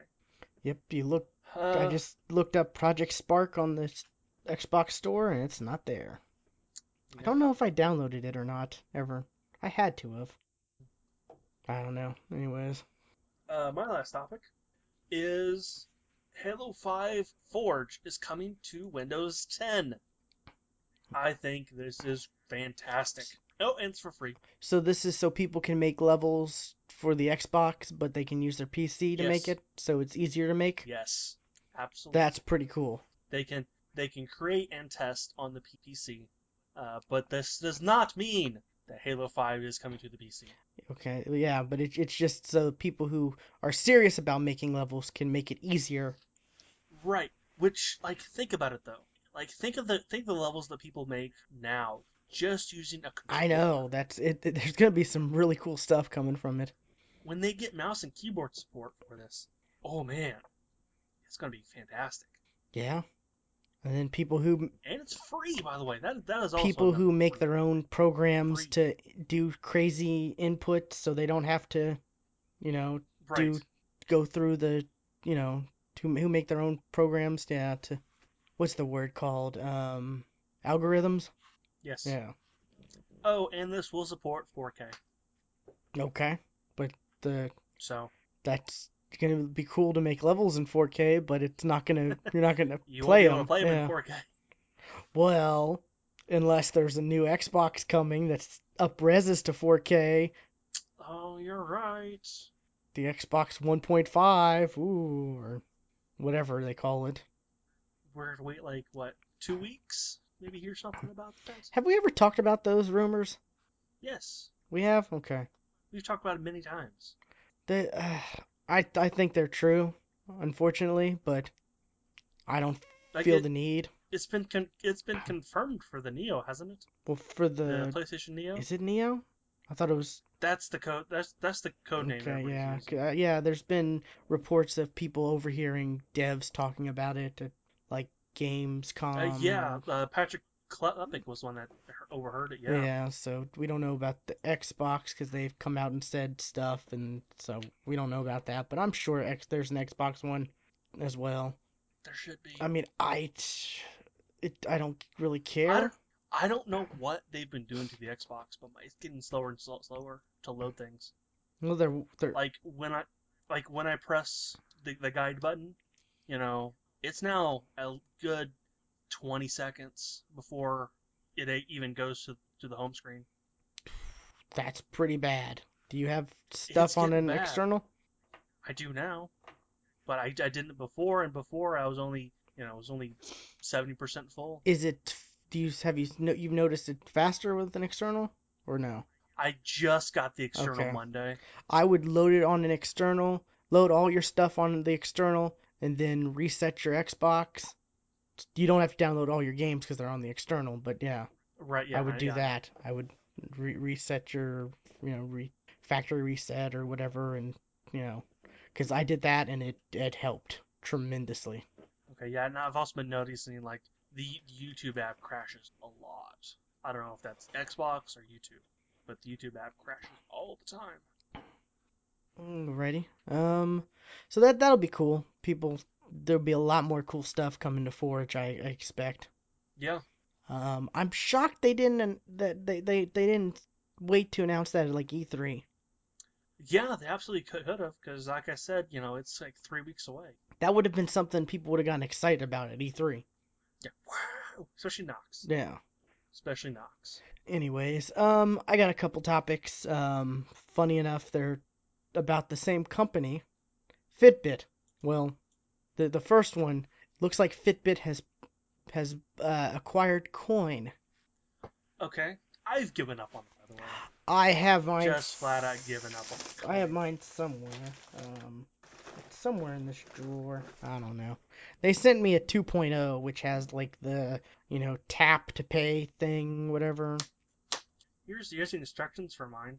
Yep, you look. I Uh, just looked up Project Spark on the Xbox store, and it's not there. I don't know if I downloaded it or not ever. I had to have. I don't know. Anyways, Uh, my last topic is Halo 5 Forge is coming to Windows 10. I think this is fantastic. Oh, and it's for free. so this is so people can make levels for the Xbox, but they can use their PC to make it, so it's easier to make. Yes, absolutely. That's pretty cool. they can they can create and test on the PC, uh, but this does not mean that Halo Five is coming to the PC. Okay, yeah, but it, it's just so people who are serious about making levels can make it easier. Right. Which, like, think about it though. Like, think of the think of the levels that people make now just using a controller. I know that's it. There's gonna be some really cool stuff coming from it. When they get mouse and keyboard support for this, oh man, it's gonna be fantastic. Yeah, and then people who And it's free, by the way. That that is also people who make free. their own programs Free. to do crazy input, so they don't have to, you know, right. do go through the, you know, to who make their own programs. Yeah, to what's the word called? Um, algorithms. Yes. Yeah. Oh, and this will support 4K. Okay, but the So that's gonna be cool to make levels in 4K, but it's not gonna. You're not gonna you play won't be able to play them. them yeah. in 4K. Well, unless there's a new Xbox coming that's up reses to 4K, Oh, you're right. the Xbox 1.5, ooh, or whatever they call it. We're going to wait like what two weeks? Maybe hear something about that. Have we ever talked about those rumors? Yes, We have. Okay. we've talked about it many times. They, uh, I I think they're true, unfortunately, but I don't Like feel it, the need. it's been con- it's been confirmed for the Neo, hasn't it? Well, for The the PlayStation Neo. is it Neo? I thought it was That's the code. That's that's the code name. okay. Yeah, uh, yeah. There's been reports of people overhearing devs talking about it at like Gamescom. Uh, yeah, or- uh, Patrick Klepek was one that overheard it. Yeah. Yeah. so we don't know about the Xbox because they've come out and said stuff, and so we don't know about that. But I'm sure X there's an Xbox One as well. there should be. I mean, I it I don't really care. I don't, I don't know what they've been doing to the Xbox, but my, it's getting slower and slow, slower to load things. Well, they're they're Like when I like when I press the, the guide button, you know, it's now a good 20 seconds before it even goes to to the home screen. that's pretty bad. Do you have stuff on an bad. external? I do now, but I, I didn't before, and before I was only you know it was only 70% full. Is it? Do you have you no, you've noticed it faster with an external or no? I just got the external Okay. Monday. I would load it on an external, load all your stuff on the external, and then reset your Xbox. You don't have to download all your games because they're on the external, but yeah, Right, yeah, I would do yeah. that. I would re- reset your, you know, re- factory reset or whatever, and you know, because I did that and it it helped tremendously. Okay, yeah, and I've also been noticing like the YouTube app crashes a lot. I don't know if that's Xbox or YouTube, but the YouTube app crashes all the time. Alrighty. Um, so that that'll be cool. People, there'll be a lot more cool stuff coming to Forge. I, I expect. Yeah, Um, I'm shocked they didn't that they, they they didn't wait to announce that at like E E3. yeah, they absolutely could have, because like I said, you know, it's like three weeks away. That would have been something people would have gotten excited about at E3. Yeah, wow, especially Knox, Yeah. especially Knox. Anyways, um, I got a couple topics. Um, funny enough, they're about the same company, Fitbit. Well, the the first one looks like Fitbit has has uh, acquired Coin. Okay, I've given up on it by the way. I have mine. Just flat out given up on it. I have mine somewhere. Um, somewhere in this drawer. I don't know. They sent me a 2.0, which has like the you know tap to pay thing, whatever. Here's here's the instructions for mine.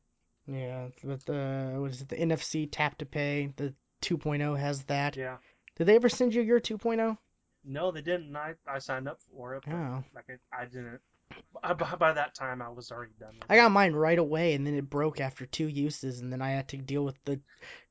Yeah, but the what is it? The NFC tap to pay. The 2.0 has that. Yeah. Did they ever send you your 2.0? No, they didn't. I, I signed up for it, Oh. like I, I didn't. By, by that time, I was already done. With I got mine right away, and then it broke after two uses, and then I had to deal with the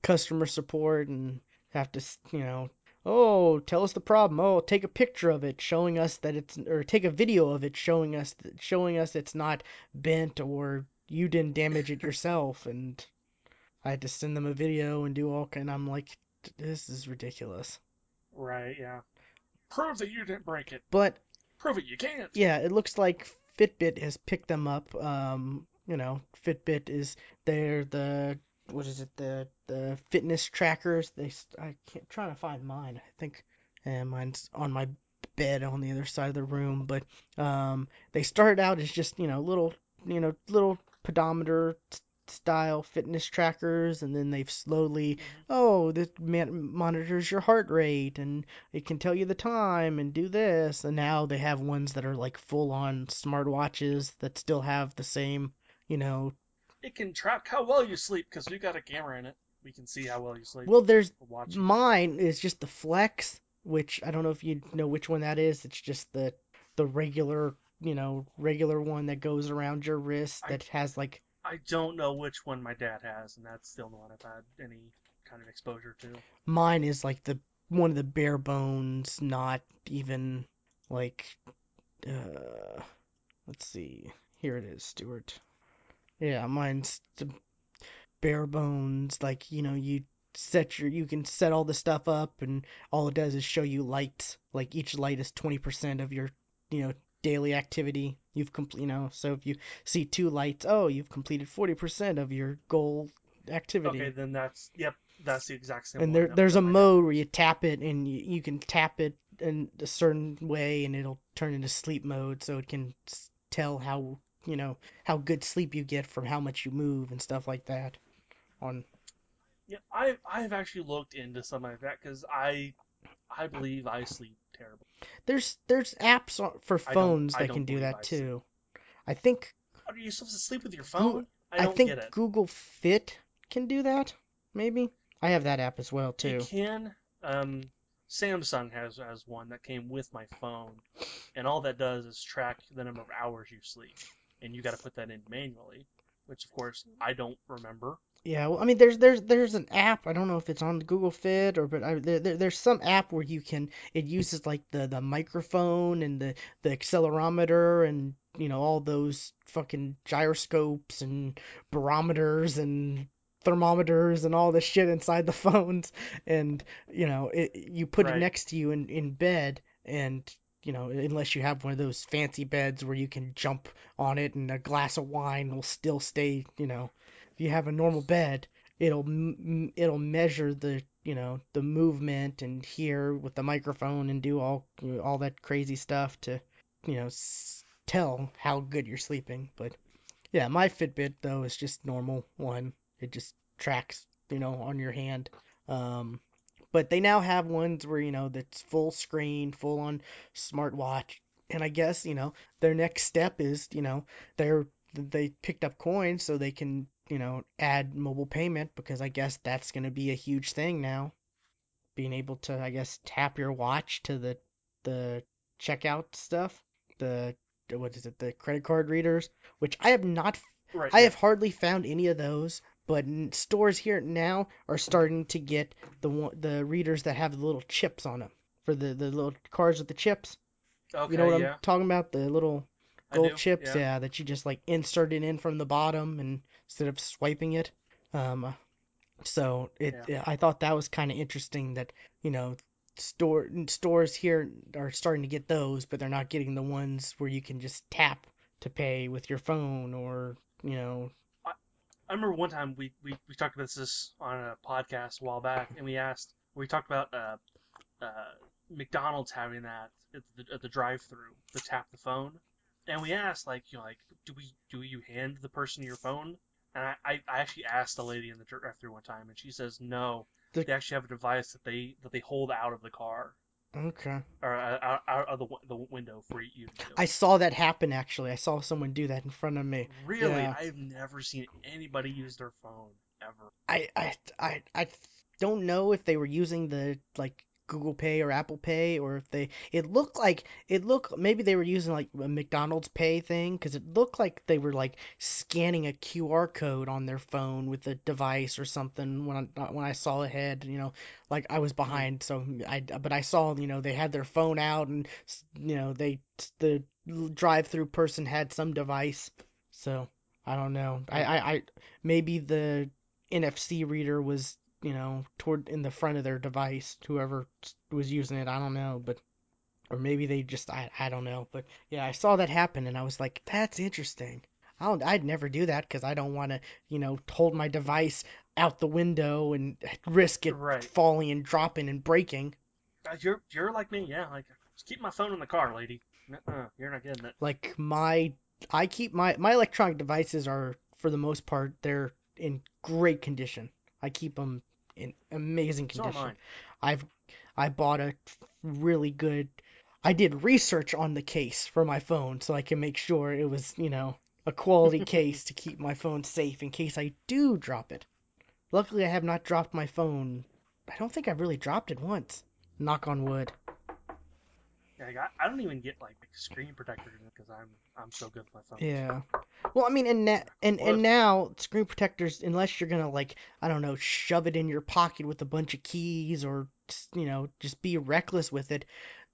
customer support and have to, you know, oh, tell us the problem. Oh, take a picture of it showing us that it's, or take a video of it showing us, that, showing us it's not bent or you didn't damage it yourself. And I had to send them a video and do all kind. I'm like, this is ridiculous. Right, yeah. Prove that you didn't break it. But Prove it you can't. yeah, it looks like Fitbit has picked them up. Um, you know, Fitbit is they're the what is it the the fitness trackers they I can't trying to find mine I think and mine's on my bed on the other side of the room but um they started out as just you know little you know little pedometer s- style fitness trackers and then they've slowly hmm oh this man- monitors your heart rate and it can tell you the time and do this and now they have ones that are like full on smartwatches that still have the same you know It can track how well you sleep because we've got a camera in it. We can see how well you sleep. Well, there's watch mine is just the Flex, which I don't know if you know which one that is. It's just the the regular, you know, regular one that goes around your wrist I that has like I don't know which one my dad has, and that's the only one I've had any kind of exposure to. mine is like the one of the bare bones, not even like uh let's see. Here it is, Stuart. Yeah, mine's the bare bones like you know you set your you can set all the stuff up and all it does is show you lights like each light is 20% of your you know daily activity you've complete you know so if you see two lights oh you've completed 40% of your goal activity. Okay, then that's yep, that's the exact same and there there's a mode where you tap it and you, you can tap it in a certain way and it'll turn into sleep mode so it can tell how you know how good sleep you get from how much you move and stuff like that on Yeah, I I've actually looked into something like that because I I believe I sleep terrible. There's there's apps for phones that can do that I too. I think How Are you supposed to sleep with your phone? I I don't get think it. Google Fit can do that. Maybe I have that app as well It too. can. Um, Samsung has has one that came with my phone, and all that does is track the number of hours you sleep, and you got to put that in manually, which of course I don't remember. Yeah, well, I mean, there's there's there's an app. I don't know if it's on Google Fit or, but I, there, there there's some app where you can. It uses like the the microphone and the the accelerometer and you know all those fucking gyroscopes and barometers and thermometers and all this shit inside the phones. And you know, it, you put it Right. next to you in in bed and. You know, unless you have one of those fancy beds where you can jump on it and a glass of wine will still stay, you know, if you have a normal bed, it'll it'll measure the you know the movement and hear with the microphone and do all all that crazy stuff to you know s- tell how good you're sleeping. But yeah, my Fitbit though is just normal one. It just tracks you know on your hand. Um, but they now have ones where you know that's full screen, full on smartwatch. And I guess you know their next step is you know they're they picked up coins so they can you know add mobile payment because I guess that's going to be a huge thing now. Being able to I guess tap your watch to the the checkout stuff, the what is it, the credit card readers, which I have not Right. I Yeah. have hardly found any of those, but stores here now are starting to get the the readers that have the little chips on them for the the little cards with the chips. You know Okay. what I'm talking about? The little gold do. chips, Yeah. yeah, that you just like insert it in from the bottom and instead of swiping it. Um, so it, Yeah. I thought that was kind of interesting that you know store stores here are starting to get those, but they're not getting the ones where you can just tap to pay with your phone or you know I, I remember one time we, we we talked about this on a podcast a while back, and we asked we talked about uh uh McDonald's having that at the, at the drive-through, the tap the phone, and we asked like you know like do we do you hand the person your phone? And I, I, I actually asked the lady in the drive-through one time, and she says no. the They actually have a device that they that they hold out of the car okay. or uh, out, out of the the window for you. I saw that happen actually. I saw someone do that in front of me. Really, Yeah. I've never seen anybody use their phone ever. I I I I don't know if they were using the like Google Pay or Apple Pay or if they it looked like it looked maybe they were using like a McDonald's Pay thing because it looked like they were like scanning a QR code on their phone with a device or something when I when I saw ahead you know like I was Hmm. behind so I but I saw you know they had their phone out and you know they the drive-through person had some device so I don't know I. I, I maybe the NFC reader was, you know, toward in the front of their device, whoever was using it, I don't know, but or maybe they just I I don't know, but yeah, I saw that happen and I was like, that's interesting. I don't, I'd never do that because I don't want to, you know, hold my device out the window and risk it Right. falling and dropping and breaking. Uh, You're you're like me, yeah. Like just keep my phone in the car, lady. Uh, you're not getting it. Like my, I keep my my electronic devices are for the most part they're in great condition. I keep them in amazing condition. I. I've I bought a really good. I did research on the case for my phone so I can make sure it was, you know, a quality case to keep my phone safe in case I do drop it. Luckily, I have not dropped my phone. I don't think I've really dropped it once. Knock on wood. Yeah, like, I, I don't even get like screen protectors because I'm I'm so good with my phone. Yeah. Well, I mean, and na- and and now screen protectors, unless you're gonna like, I don't know, shove it in your pocket with a bunch of keys or you know, just be reckless with it.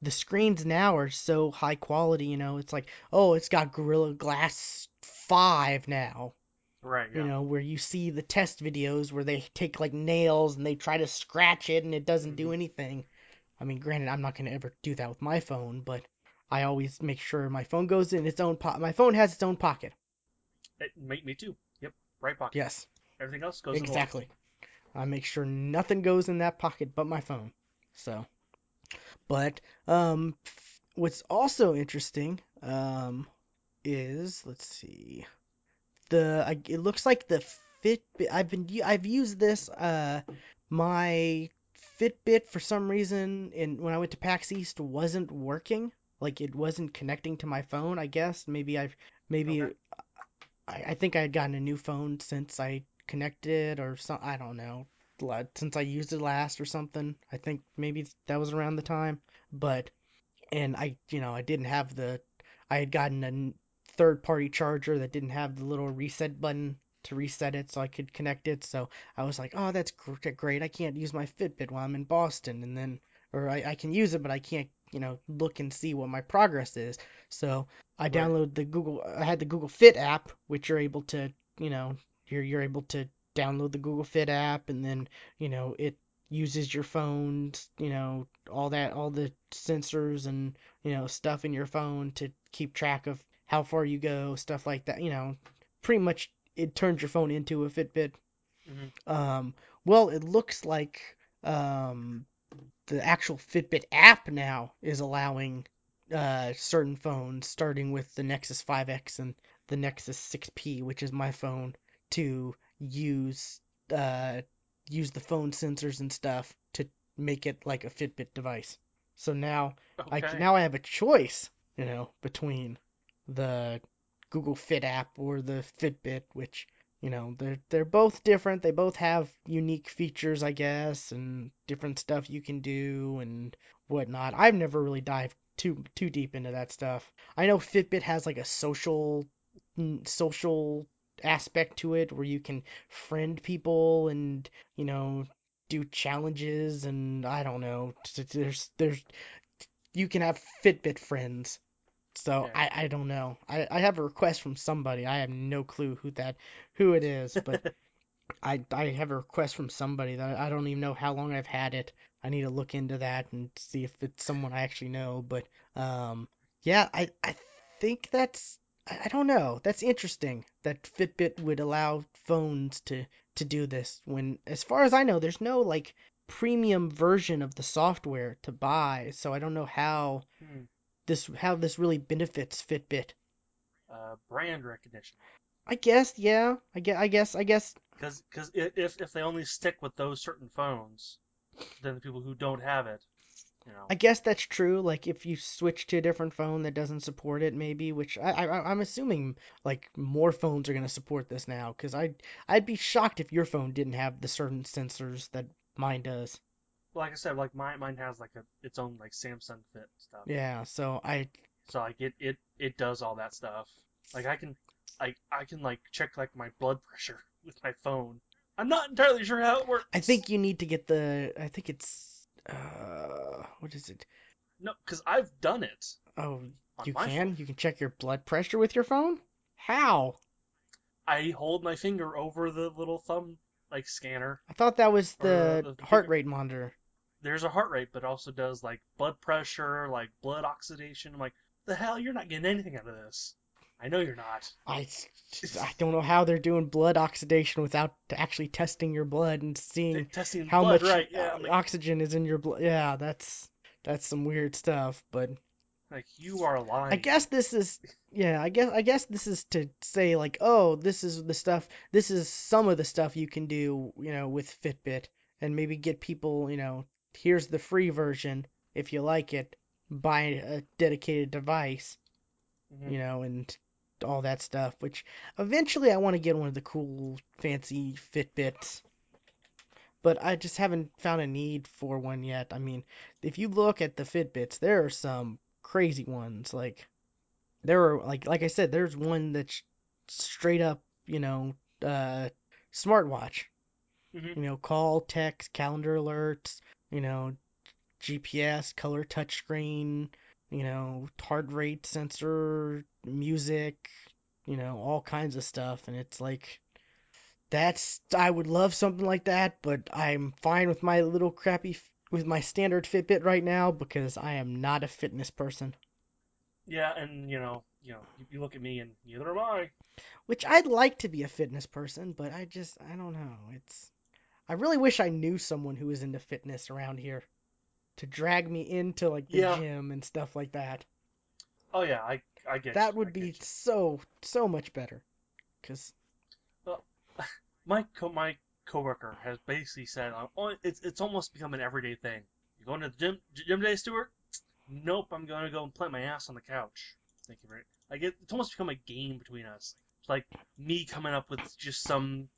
The screens now are so high quality, you know, it's like, oh, it's got Gorilla Glass 5 now, Right. Yeah. you know, where you see the test videos where they take like nails and they try to scratch it and it doesn't do Mhm. anything. I mean, granted, I'm not gonna ever do that with my phone, but I always make sure my phone goes in its own po- my phone has its own pocket. It, me, me too. Yep. Right pocket. Yes. Everything else goes in the Exactly. I make sure nothing goes in that pocket but my phone. So, but um, what's also interesting um is let's see the I, it looks like the Fitbit. I've been I've used this uh my Fitbit for some reason in when I went to PAX East wasn't working. Like it wasn't connecting to my phone. I guess maybe I've maybe Okay. I, I think I had gotten a new phone since I connected or some I don't know since I used it last or something. I think maybe that was around the time, but and I you know I didn't have the I had gotten a third party charger that didn't have the little reset button to reset it so I could connect it. So I was like, oh that's great. I can't use my Fitbit while I'm in Boston, and then or I, I can use it but I can't you know look and see what my progress is. So I Right. downloaded the Google. I had the Google Fit app, which you're able to, you know, you're you're able to download the Google Fit app, and then you know it uses your phone, you know, all that, all the sensors and you know stuff in your phone to keep track of how far you go, stuff like that. You know, pretty much it turns your phone into a Fitbit. hmm Um, well, it looks like um the actual Fitbit app now is allowing uh, certain phones, starting with the Nexus 5X and the Nexus 6P, which is my phone, to use uh, use the phone sensors and stuff to make it like a Fitbit device. So now I Okay. now I have a choice, you know, between the Google Fit app or the Fitbit, which you know they're they're both different. They both have unique features, I guess, and different stuff you can do and whatnot. I've never really dived too too deep into that stuff. I know Fitbit has like a social social aspect to it where you can friend people and you know do challenges and I don't know. There's there's you can have Fitbit friends. So Okay. I, I don't know. I, I have a request from somebody. I have no clue who that who it is, but I I have a request from somebody that I don't even know how long I've had it. I need to look into that and see if it's someone I actually know. But um yeah, I I think that's I I don't know. That's interesting that Fitbit would allow phones to to do this when as far as I know there's no like premium version of the software to buy. So I don't know how Hmm. This how this really benefits Fitbit. Uh, brand recognition. I guess, yeah. I guess, I guess, I guess. Because because if if they only stick with those certain phones, then the people who don't have it, you know. I guess that's true. Like if you switch to a different phone that doesn't support it, maybe. Which I, I I'm assuming like more phones are gonna support this now. Cause I I'd be shocked if your phone didn't have the certain sensors that mine does. Like I said, like mine mine has like a its own like Samsung Fit stuff. Yeah. So I So like it it it does all that stuff. Like I can like I can like check like my blood pressure with my phone. I'm not entirely sure how it works. I think you need to get the. I think it's uh what is it? no, because I've done it Oh, you can phone. you can check your blood pressure with your phone. How? I hold my finger over the little thumb like scanner I thought that was the the, the heart finger. rate monitor. There's a heart rate, but it also does like blood pressure, like blood oxidation. I'm like, the hell, you're not getting anything out of this. I know you're not. I, I don't know how they're doing blood oxidation without actually testing your blood and seeing testing how blood, much right? Yeah, uh, like, oxygen is in your blood. Yeah, that's that's some weird stuff. But like you are lying. I guess this is yeah, I guess I guess this is to say like, oh, this is the stuff this is some of the stuff you can do, you know, with Fitbit and maybe get people, you know, here's the free version if you like it, buy a dedicated device, Mhm. you know, and all that stuff, which eventually I want to get one of the cool fancy Fitbits. But I just haven't found a need for one yet. I mean, if you look at the Fitbits, there are some crazy ones. Like there are like like I said, there's one that's straight up, you know, uh smartwatch. Mhm. You know, call, text, calendar alerts, you know, GPS, color touchscreen, you know, heart rate sensor, music, you know, all kinds of stuff and it's like that's I would love something like that, but I'm fine with my little crappy with my standard Fitbit right now because I am not a fitness person. Yeah, and you know, you know, you, look at me and neither am I. Which I'd like to be a fitness person, but I just I don't know. It's I really wish I knew someone who was into fitness around here to drag me into like the Yeah. gym and stuff like that. Oh yeah, I I get That you. would I be so so much better. Cause Well, my co- my coworker has basically said, uh, oh, it's it's almost become an everyday thing. You going to the gym gym today, Stuart? Nope, I'm gonna go and plant my ass on the couch. Thank you very. Like it, it's almost become a game between us. It's like me coming up with just some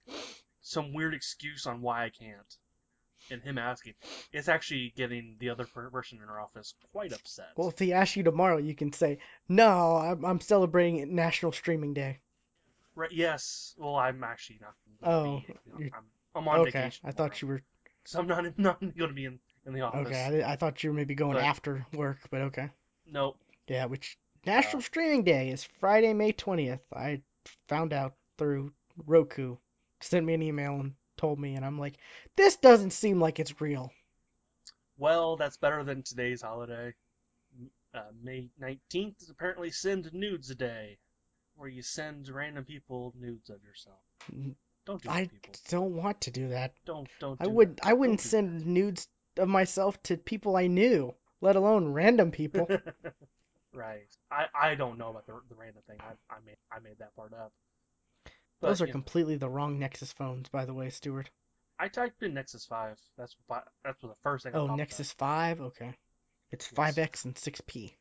some weird excuse on why I can't, and him asking. It's actually getting the other person in our office quite upset. well, if he asks you tomorrow, you can say no. I'm I'm celebrating National Streaming Day. Right? Yes. Well, I'm actually not. Oh, be, you- I'm I'm on okay. vacation. I thought you were So I'm not not going to be in in the office. okay. I, I thought you were maybe going But- after work, but okay. Nope. Yeah, which National Uh, Streaming Day is Friday, May 20th. I found out through Roku. Sent me an email and told me, and I'm like, this doesn't seem like it's real. Well, that's better than today's holiday. Uh, May 19th is apparently Send Nudes Day, where you send random people nudes of yourself. Don't do that, I people. don't want to do that. Don't don't. I do would that. I wouldn't do send nudes of myself to people I knew, let alone random people. right. I I don't know about the the random thing. I I made I made that part up. But, Those are you know, completely the wrong Nexus phones, by the way, Stuart. I typed in Nexus 5. That's what that's what the first thing. Oh, up. Nexus 5? Okay. It's Yes. 5X and 6P.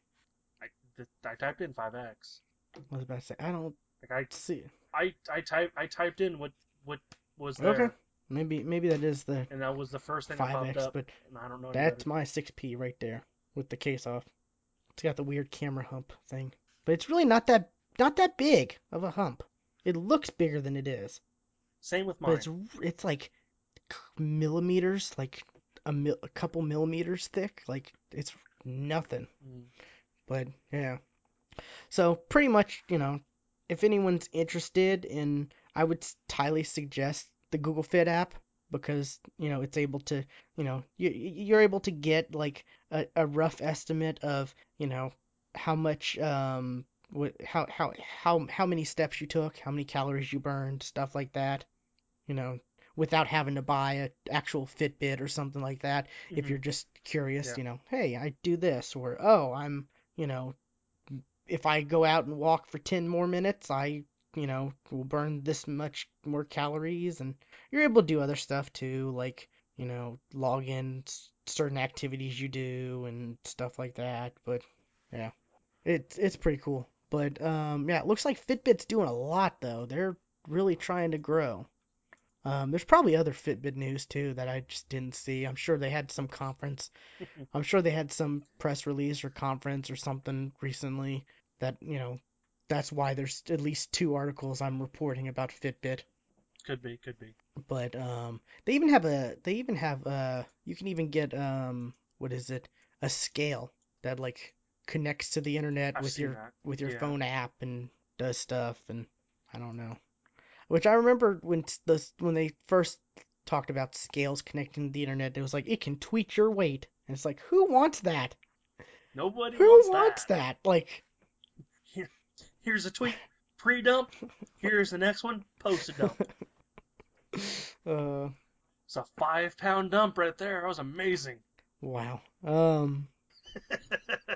I, th- I typed in 5X. I was about to say, I don't Like I see. I I type I typed in what what was there, Okay. Maybe maybe that is the and that was the first thing that popped 5X, up. but I don't know That's better. my 6P right there with the case off. It's got the weird camera hump thing. But it's really not that not that big of a hump. It looks bigger than it is. Same with But mine. it's it's like millimeters, like a, mil, a couple millimeters thick. Like it's nothing. Mm. But yeah. So pretty much, you know, if anyone's interested in I would highly suggest the Google Fit app because, you know, it's able to, you know, you you're able to get like a, a rough estimate of, you know, how much um what how how how how many steps you took, how many calories you burned, stuff like that. You know, without having to buy a actual Fitbit or something like that if Mhm. you're just curious, Yeah. you know, hey, I do this, or oh, I'm, you know, if I go out and walk for 10 more minutes, I, you know, will burn this much more calories, and you're able to do other stuff too, like, you know, log in certain activities you do and stuff like that. But yeah, it's it's pretty cool. But um, yeah, it looks like Fitbit's doing a lot though. They're really trying to grow. Um, there's probably other Fitbit news too that I just didn't see. I'm sure they had some conference. I'm sure they had some press release or conference or something recently that, you know, that's why there's at least two articles I'm reporting about Fitbit. Could be, could be. But um, they even have a they even have uh you can even get um what is it a scale that like connects to the internet I've with your that. with your Yeah. phone app and does stuff and I don't know. Which I remember when the when they first talked about scales connecting to the internet, it was like it can tweak your weight. And it's like who wants that? Nobody Who wants, wants that? Like Here's a tweet, pre-dump. Here's the next one, post-dump. Uh, It's a five-pound dump right there. That was amazing. wow. Um.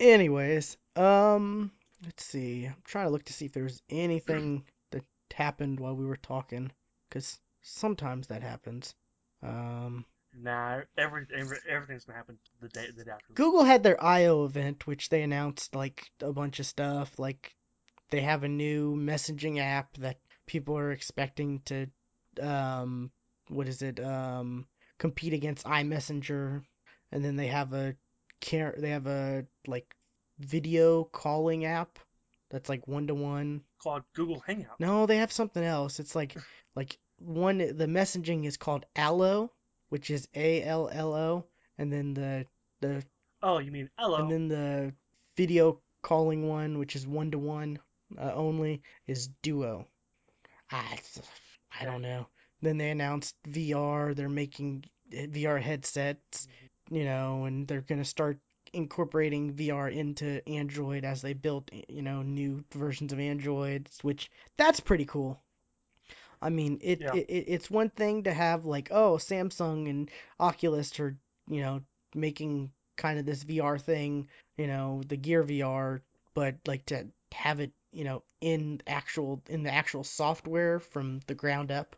Anyways, um, let's see. I'm trying to look to see if there's anything that happened while we were talking, because sometimes that happens. Um, Nah, every, every everything's gonna happen the day the day after. Google had their I/O event, which they announced like a bunch of stuff. Like they have a new messaging app that people are expecting to, um, what is it? Um, compete against iMessenger, and then they have a care. They have a like video calling app that's like one to one. Called Google Hangout. No, they have something else. It's like like one the messaging is called Allo, which is A L L O, and then the the Oh, you mean hello? and then the video calling one, which is one to one only, is Duo. I I don't know. Then they announced VR. They're making uh, VR headsets, mm-hmm. You know, and they're gonna start incorporating VR into Android as they build, you know, new versions of Androids, which that's pretty cool. I mean, it, Yeah. it it- it's one thing to have like, oh, Samsung and Oculus are, you know, making kind of this VR thing, you know, the Gear VR, but like to have it, you know, in actual in the actual software from the ground up.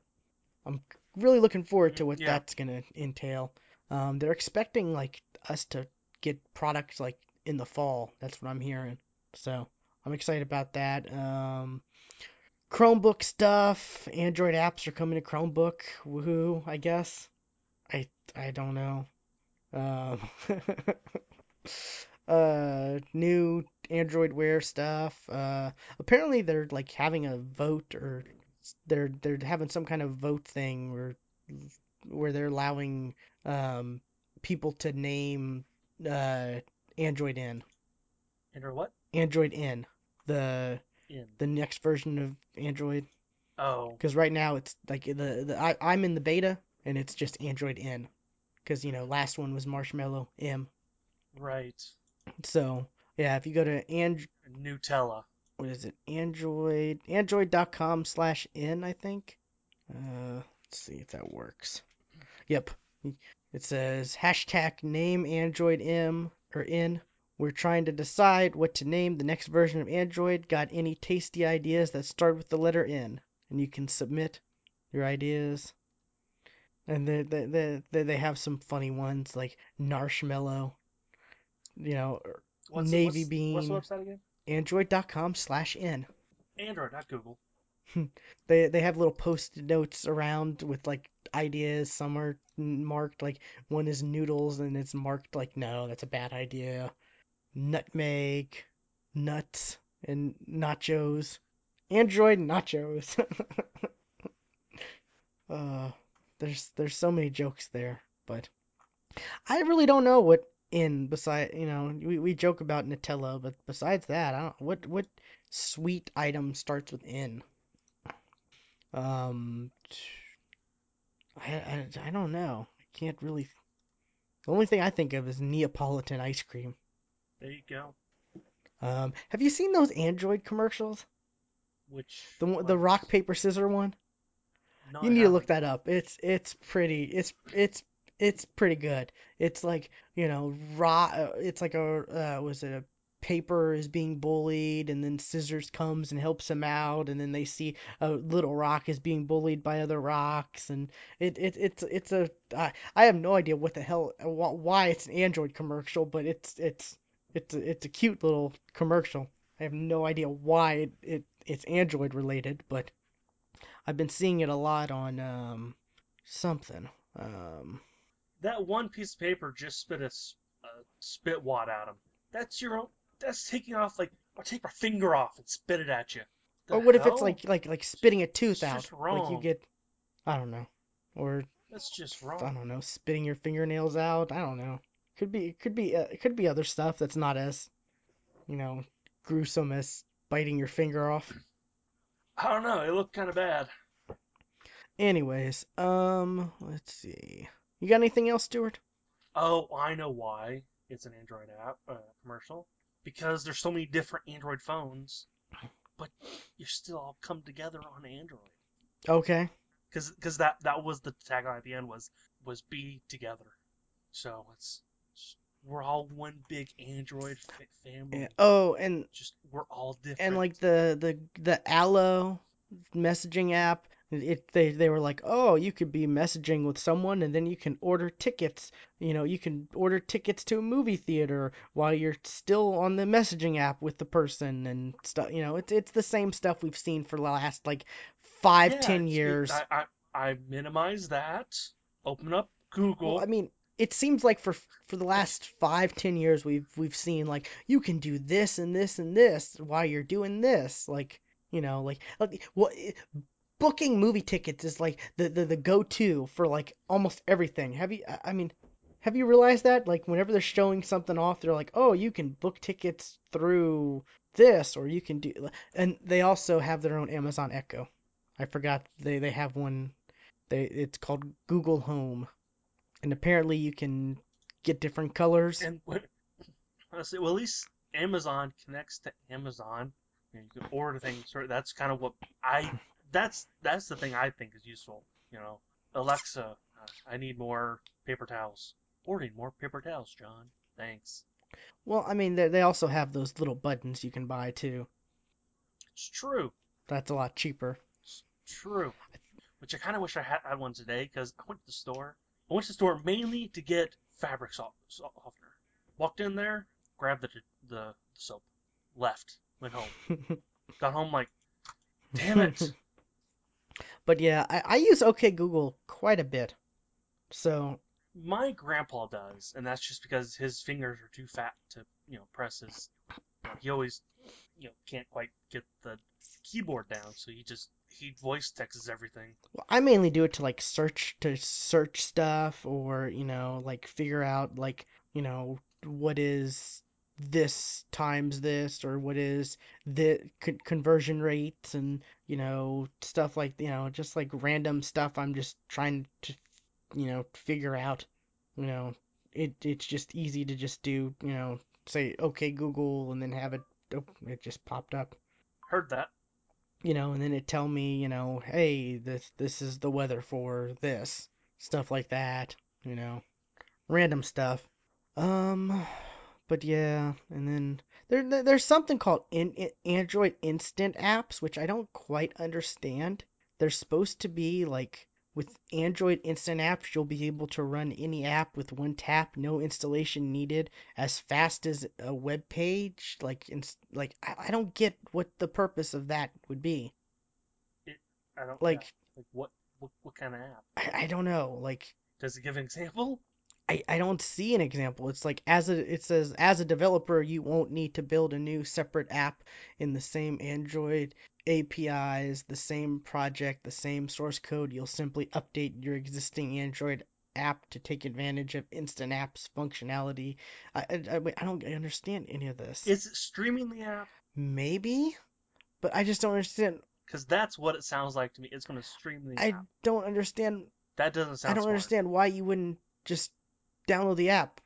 I'm really looking forward to what Yeah. that's gonna entail. Um, they're expecting like us to get products like in the fall. That's what I'm hearing. So I'm excited about that. Um, Chromebook stuff. Android apps are coming to Chromebook. Woohoo! I guess. I I don't know. Um, uh, new Android Wear stuff. Uh, apparently they're like having a vote or they're they're having some kind of vote thing where where they're allowing um people to name uh Android N. Enter what? Android N. The In. the next version of Android. Oh, Because right now it's like the, the I, I'm in the beta and it's just Android N. Because you know last one was Marshmallow M. right. So yeah, if you go to and Nutella. what is it? Android Android.com slash N I think. Uh, let's see if that works. Yep. It says hashtag name Android M or N. We're trying to decide what to name the next version of Android. Got any tasty ideas that start with the letter N? And you can submit your ideas. And they they they, they- have some funny ones like Narshmallow. You know, or What's Navy what's, bean. What's the website again? Android.com slash N. Android, not Google. They they have little post-it notes around with like ideas. Some are marked like one is noodles and it's marked like no, that's a bad idea. Nutmeg, nuts, and nachos. Android nachos. uh, there's there's so many jokes there, but I really don't know what in beside you know we, we joke about Nutella, but besides that, I don't what what sweet item starts with N. Um, I, I, I don't know. I can't really. The only thing I think of is Neapolitan ice cream. There you go. Um, have you seen those Android commercials? Which The one- the rock paper scissor one. No, You I need to look that up. It's it's pretty. It's it's it's pretty good. It's like you know, raw. It's like a uh, was it a paper is being bullied, and then scissors comes and helps him out, and then they see a little rock is being bullied by other rocks, and it it it's it's a. I I have no idea what the hell why it's an Android commercial, but it's it's it's a, it's a cute little commercial. I have no idea why it, it it's Android related, but I've been seeing it a lot on um something. Um That one piece of paper just spit a, a spit wad at him. That's your own. That's taking off like I'll take my finger off and spit it at you. The or what if it's like like like spitting a tooth It's out? just Like you get I don't know. Or That's just wrong. I don't know, spitting your fingernails out. I don't know. Could be it could be uh, it could be other stuff that's not as, you know, gruesome as biting your finger off. I don't know. It looked kind of bad. Anyways, um let's see. You got anything else, Stuart? Oh, I know why. It's an Android app uh, commercial. Because there's so many different Android phones, but you still all come together on Android. Okay. Because that that was the tagline at the end was was be together. So it's we're all one big Android family. Yeah. Oh, and Just we're all different. and like the the the Allo messaging app, it they they were like, "Oh, you could be messaging with someone and then you can order tickets. You know, you can order tickets to a movie theater while you're still on the messaging app with the person and stuff. You know, it's it's the same stuff we've seen for the last like five, yeah, ten it- years. I, I I minimize that. Open up Google. Well, I mean, it seems like for for the last five, ten years, we've we've seen like you can do this and this and this while you're doing this. Like, you know, like, like what booking movie tickets is like the the, the go-to for like almost everything. Have you? I- mean, have you realized that? Like, whenever they're showing something off, they're like, oh, you can book tickets through this, or you can do, and they also have their own Amazon Echo. I forgot they they have one. They it's called Google Home and apparently you can get different colors. and what say, well, at least Amazon connects to Amazon. You, you can order things. That's kind of what I. That's that's the thing I think is useful. You know, Alexa, uh, I need more paper towels. Ordering more paper towels, John. Thanks. Well, I mean, they they also have those little buttons you can buy too. It's true. That's a lot cheaper. It's true. Which I kind of wish I had, had one today because I went to the store. I went to the store mainly to get fabric so- softener. Walked in there, grabbed the, the the soap, left, went home. Got home like, damn it. But yeah, I, I use OK Google quite a bit. So My grandpa does, and that's just because his fingers are too fat to, you know, press his. You know, he always, you know, can't quite get the keyboard down, so he just he voice texts everything. well, I mainly do it to like search to search stuff or you know like figure out like you know what is this times this or what is the con- conversion rates and you know stuff like you know just like random stuff I'm just trying to you know figure out you know it it's just easy to just do you know say okay Google and then have it oh, it just popped up Heard that. you know, and then it tell me, you know, hey, this this is the weather for this, stuff like that, you know, random stuff. Um, but yeah, and then there there- there's something called in, in Android Instant apps, which I don't quite understand. They're supposed to be like with Android Instant apps, you'll be able to run any app with one tap, no installation needed, as fast as a web page. Like, ins- like I, I don't get what the purpose of that would be. I don't Like, yeah, like what what what kind of app? I, I don't know. Like, Does it give an example? I, I don't see an example. It's like as a it says as a developer, you won't need to build a new separate app in the same Android APIs, the same project, the same source code. You'll simply update your existing Android app to take advantage of instant apps functionality. I I, I, don't understand any of this. Is it streaming the app? Maybe, but I just don't understand. Because that's what it sounds like to me. It's going to stream the I app. don't understand. That doesn't sound I don't smart. understand why you wouldn't just download the app.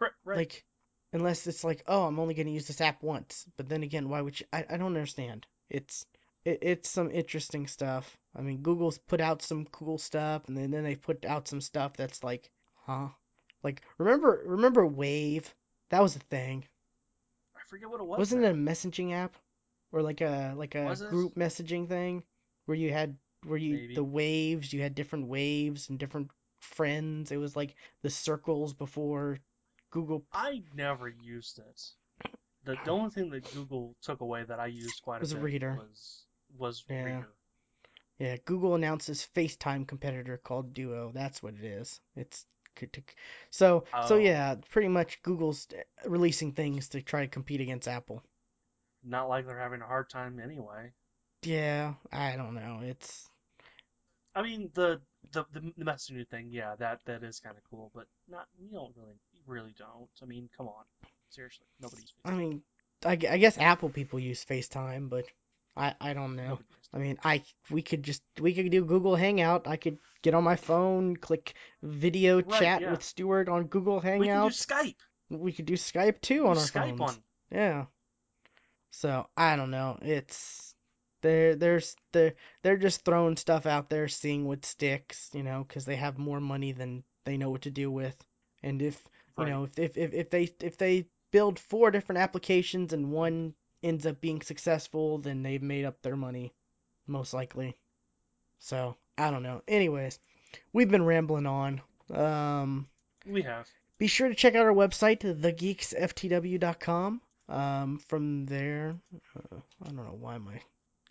Right, right. Like, unless it's like, oh, I'm only going to use this app once. But then again, why would you? I, I don't understand. It's it, it's some interesting stuff. I mean, Google's put out some cool stuff, and then, then they put out some stuff that's like, huh? Like, remember remember Wave? That was a thing. I forget what it was. Wasn't now. it a messaging app or like a like a Was it? group messaging thing where you had where you Maybe. the waves, you had different waves and different friends. It was like the circles before Google I never used it. The, the only thing that Google took away that I used quite Was a bit reader. was was Yeah. Reader. Yeah, Google announces FaceTime competitor called Duo. That's what it is. It's so so Oh. yeah, pretty much Google's uh, releasing things to try to compete against Apple. Not like they're having a hard time anyway. Yeah, I don't know. It's I mean the the the, the messenger thing, yeah, that that is kind of cool, but not you don't really really don't. I mean, come on, seriously, nobody's. I mean, I, I guess Apple people use FaceTime, but I I don't know. I mean, I we could just we could do Google Hangout. I could get on my phone, click video Right, chat yeah. with Stuart on Google Hangout. We can do Skype. We could do Skype too on our Skype phones. on Yeah. So I don't know. It's they're there's they're they're just throwing stuff out there, seeing what sticks, you know, because they have more money than they know what to do with. And if you Right. know if if if, if they if they build four different applications and one ends up being successful, then they've made up their money most likely. So I don't know. Anyways, we've been rambling on. Um, We have. be sure to check out our website, thegeeksftw.com. Um, from there, uh, I don't know why my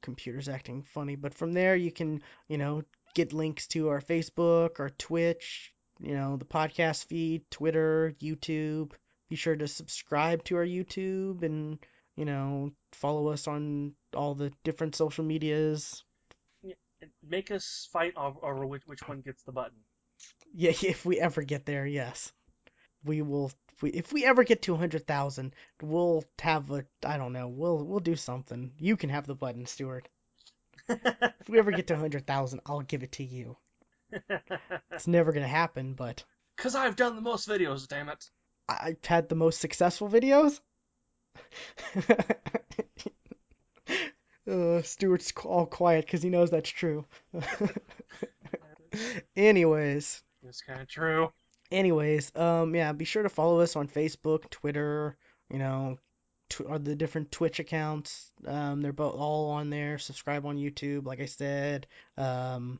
computer's acting funny, but from there you can, you know, get links to our Facebook, our Twitch, you know, the podcast feed, Twitter, YouTube. Be sure to subscribe to our YouTube and, you know, follow us on all the different social medias. Make us fight over, which one gets the button. Yeah, if we ever get there, yes. we will if we, if we ever get to 100,000, we'll have a I don't know, we'll we'll do something. You can have the button, Stuart. If we ever get to 100,000, I'll give it to you. It's never going to happen, but Cause I've done the most videos, damn it. I've had the most successful videos. uh, Stuart's all quiet because he knows that's true. anyways, It's kind of true. Anyways, um, yeah, be sure to follow us on Facebook, Twitter, you know, tw- or the different Twitch accounts. Um, they're both all on there. Subscribe on YouTube, like I said. Um,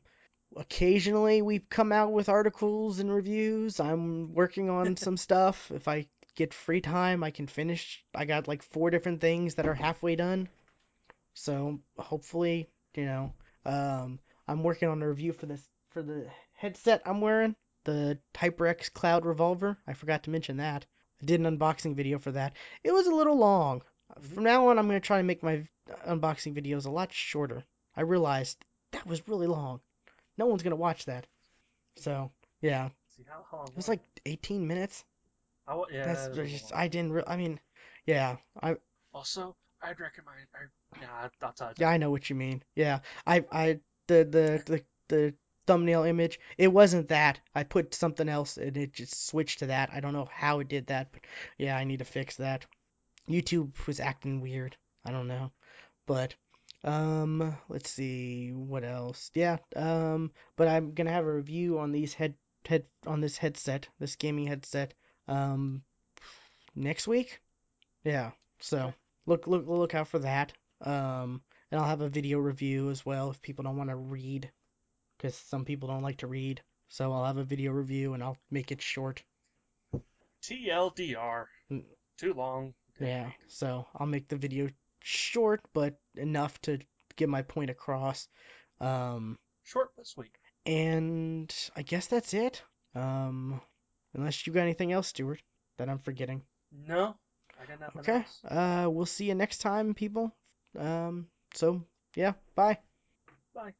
occasionally we come out with articles and reviews. I'm working on some stuff. If I get free time, I can finish. I got like four different things that are halfway done. So hopefully, you know, um, I'm working on a review for this for the headset I'm wearing, the HyperX Cloud Revolver. I forgot to mention that. I did an unboxing video for that. It was a little long. From now on, I'm gonna try to make my unboxing videos a lot shorter. I realized that was really long. No one's gonna watch that. So yeah, See how, how long it was like 18 minutes. I, yeah, That's just. I didn't. Re- I mean, yeah, I Also, I'd recommend. I, nah. Yeah, I know what you mean. Yeah, I, I, the, the, the, the thumbnail image, it wasn't that. I put something else and it just switched to that. I don't know how it did that, but yeah, I need to fix that. YouTube was acting weird. I don't know, but, um, let's see what else. Yeah, um, but I'm gonna have a review on these head, head, on this headset, this gaming headset, um, next week. Yeah, so look look look out for that. Um, and I'll have a video review as well if people don't want to read, because some people don't like to read. So I'll have a video review and I'll make it short. TLDR. Mm, Too long. Yeah, so I'll make the video short but enough to get my point across. Um, Short but sweet. and I guess that's it. Um, unless you got anything else, Stuart, that I'm forgetting. No, I got nothing Okay. else. Uh, we'll see you next time, people. Um, so yeah, bye. Bye.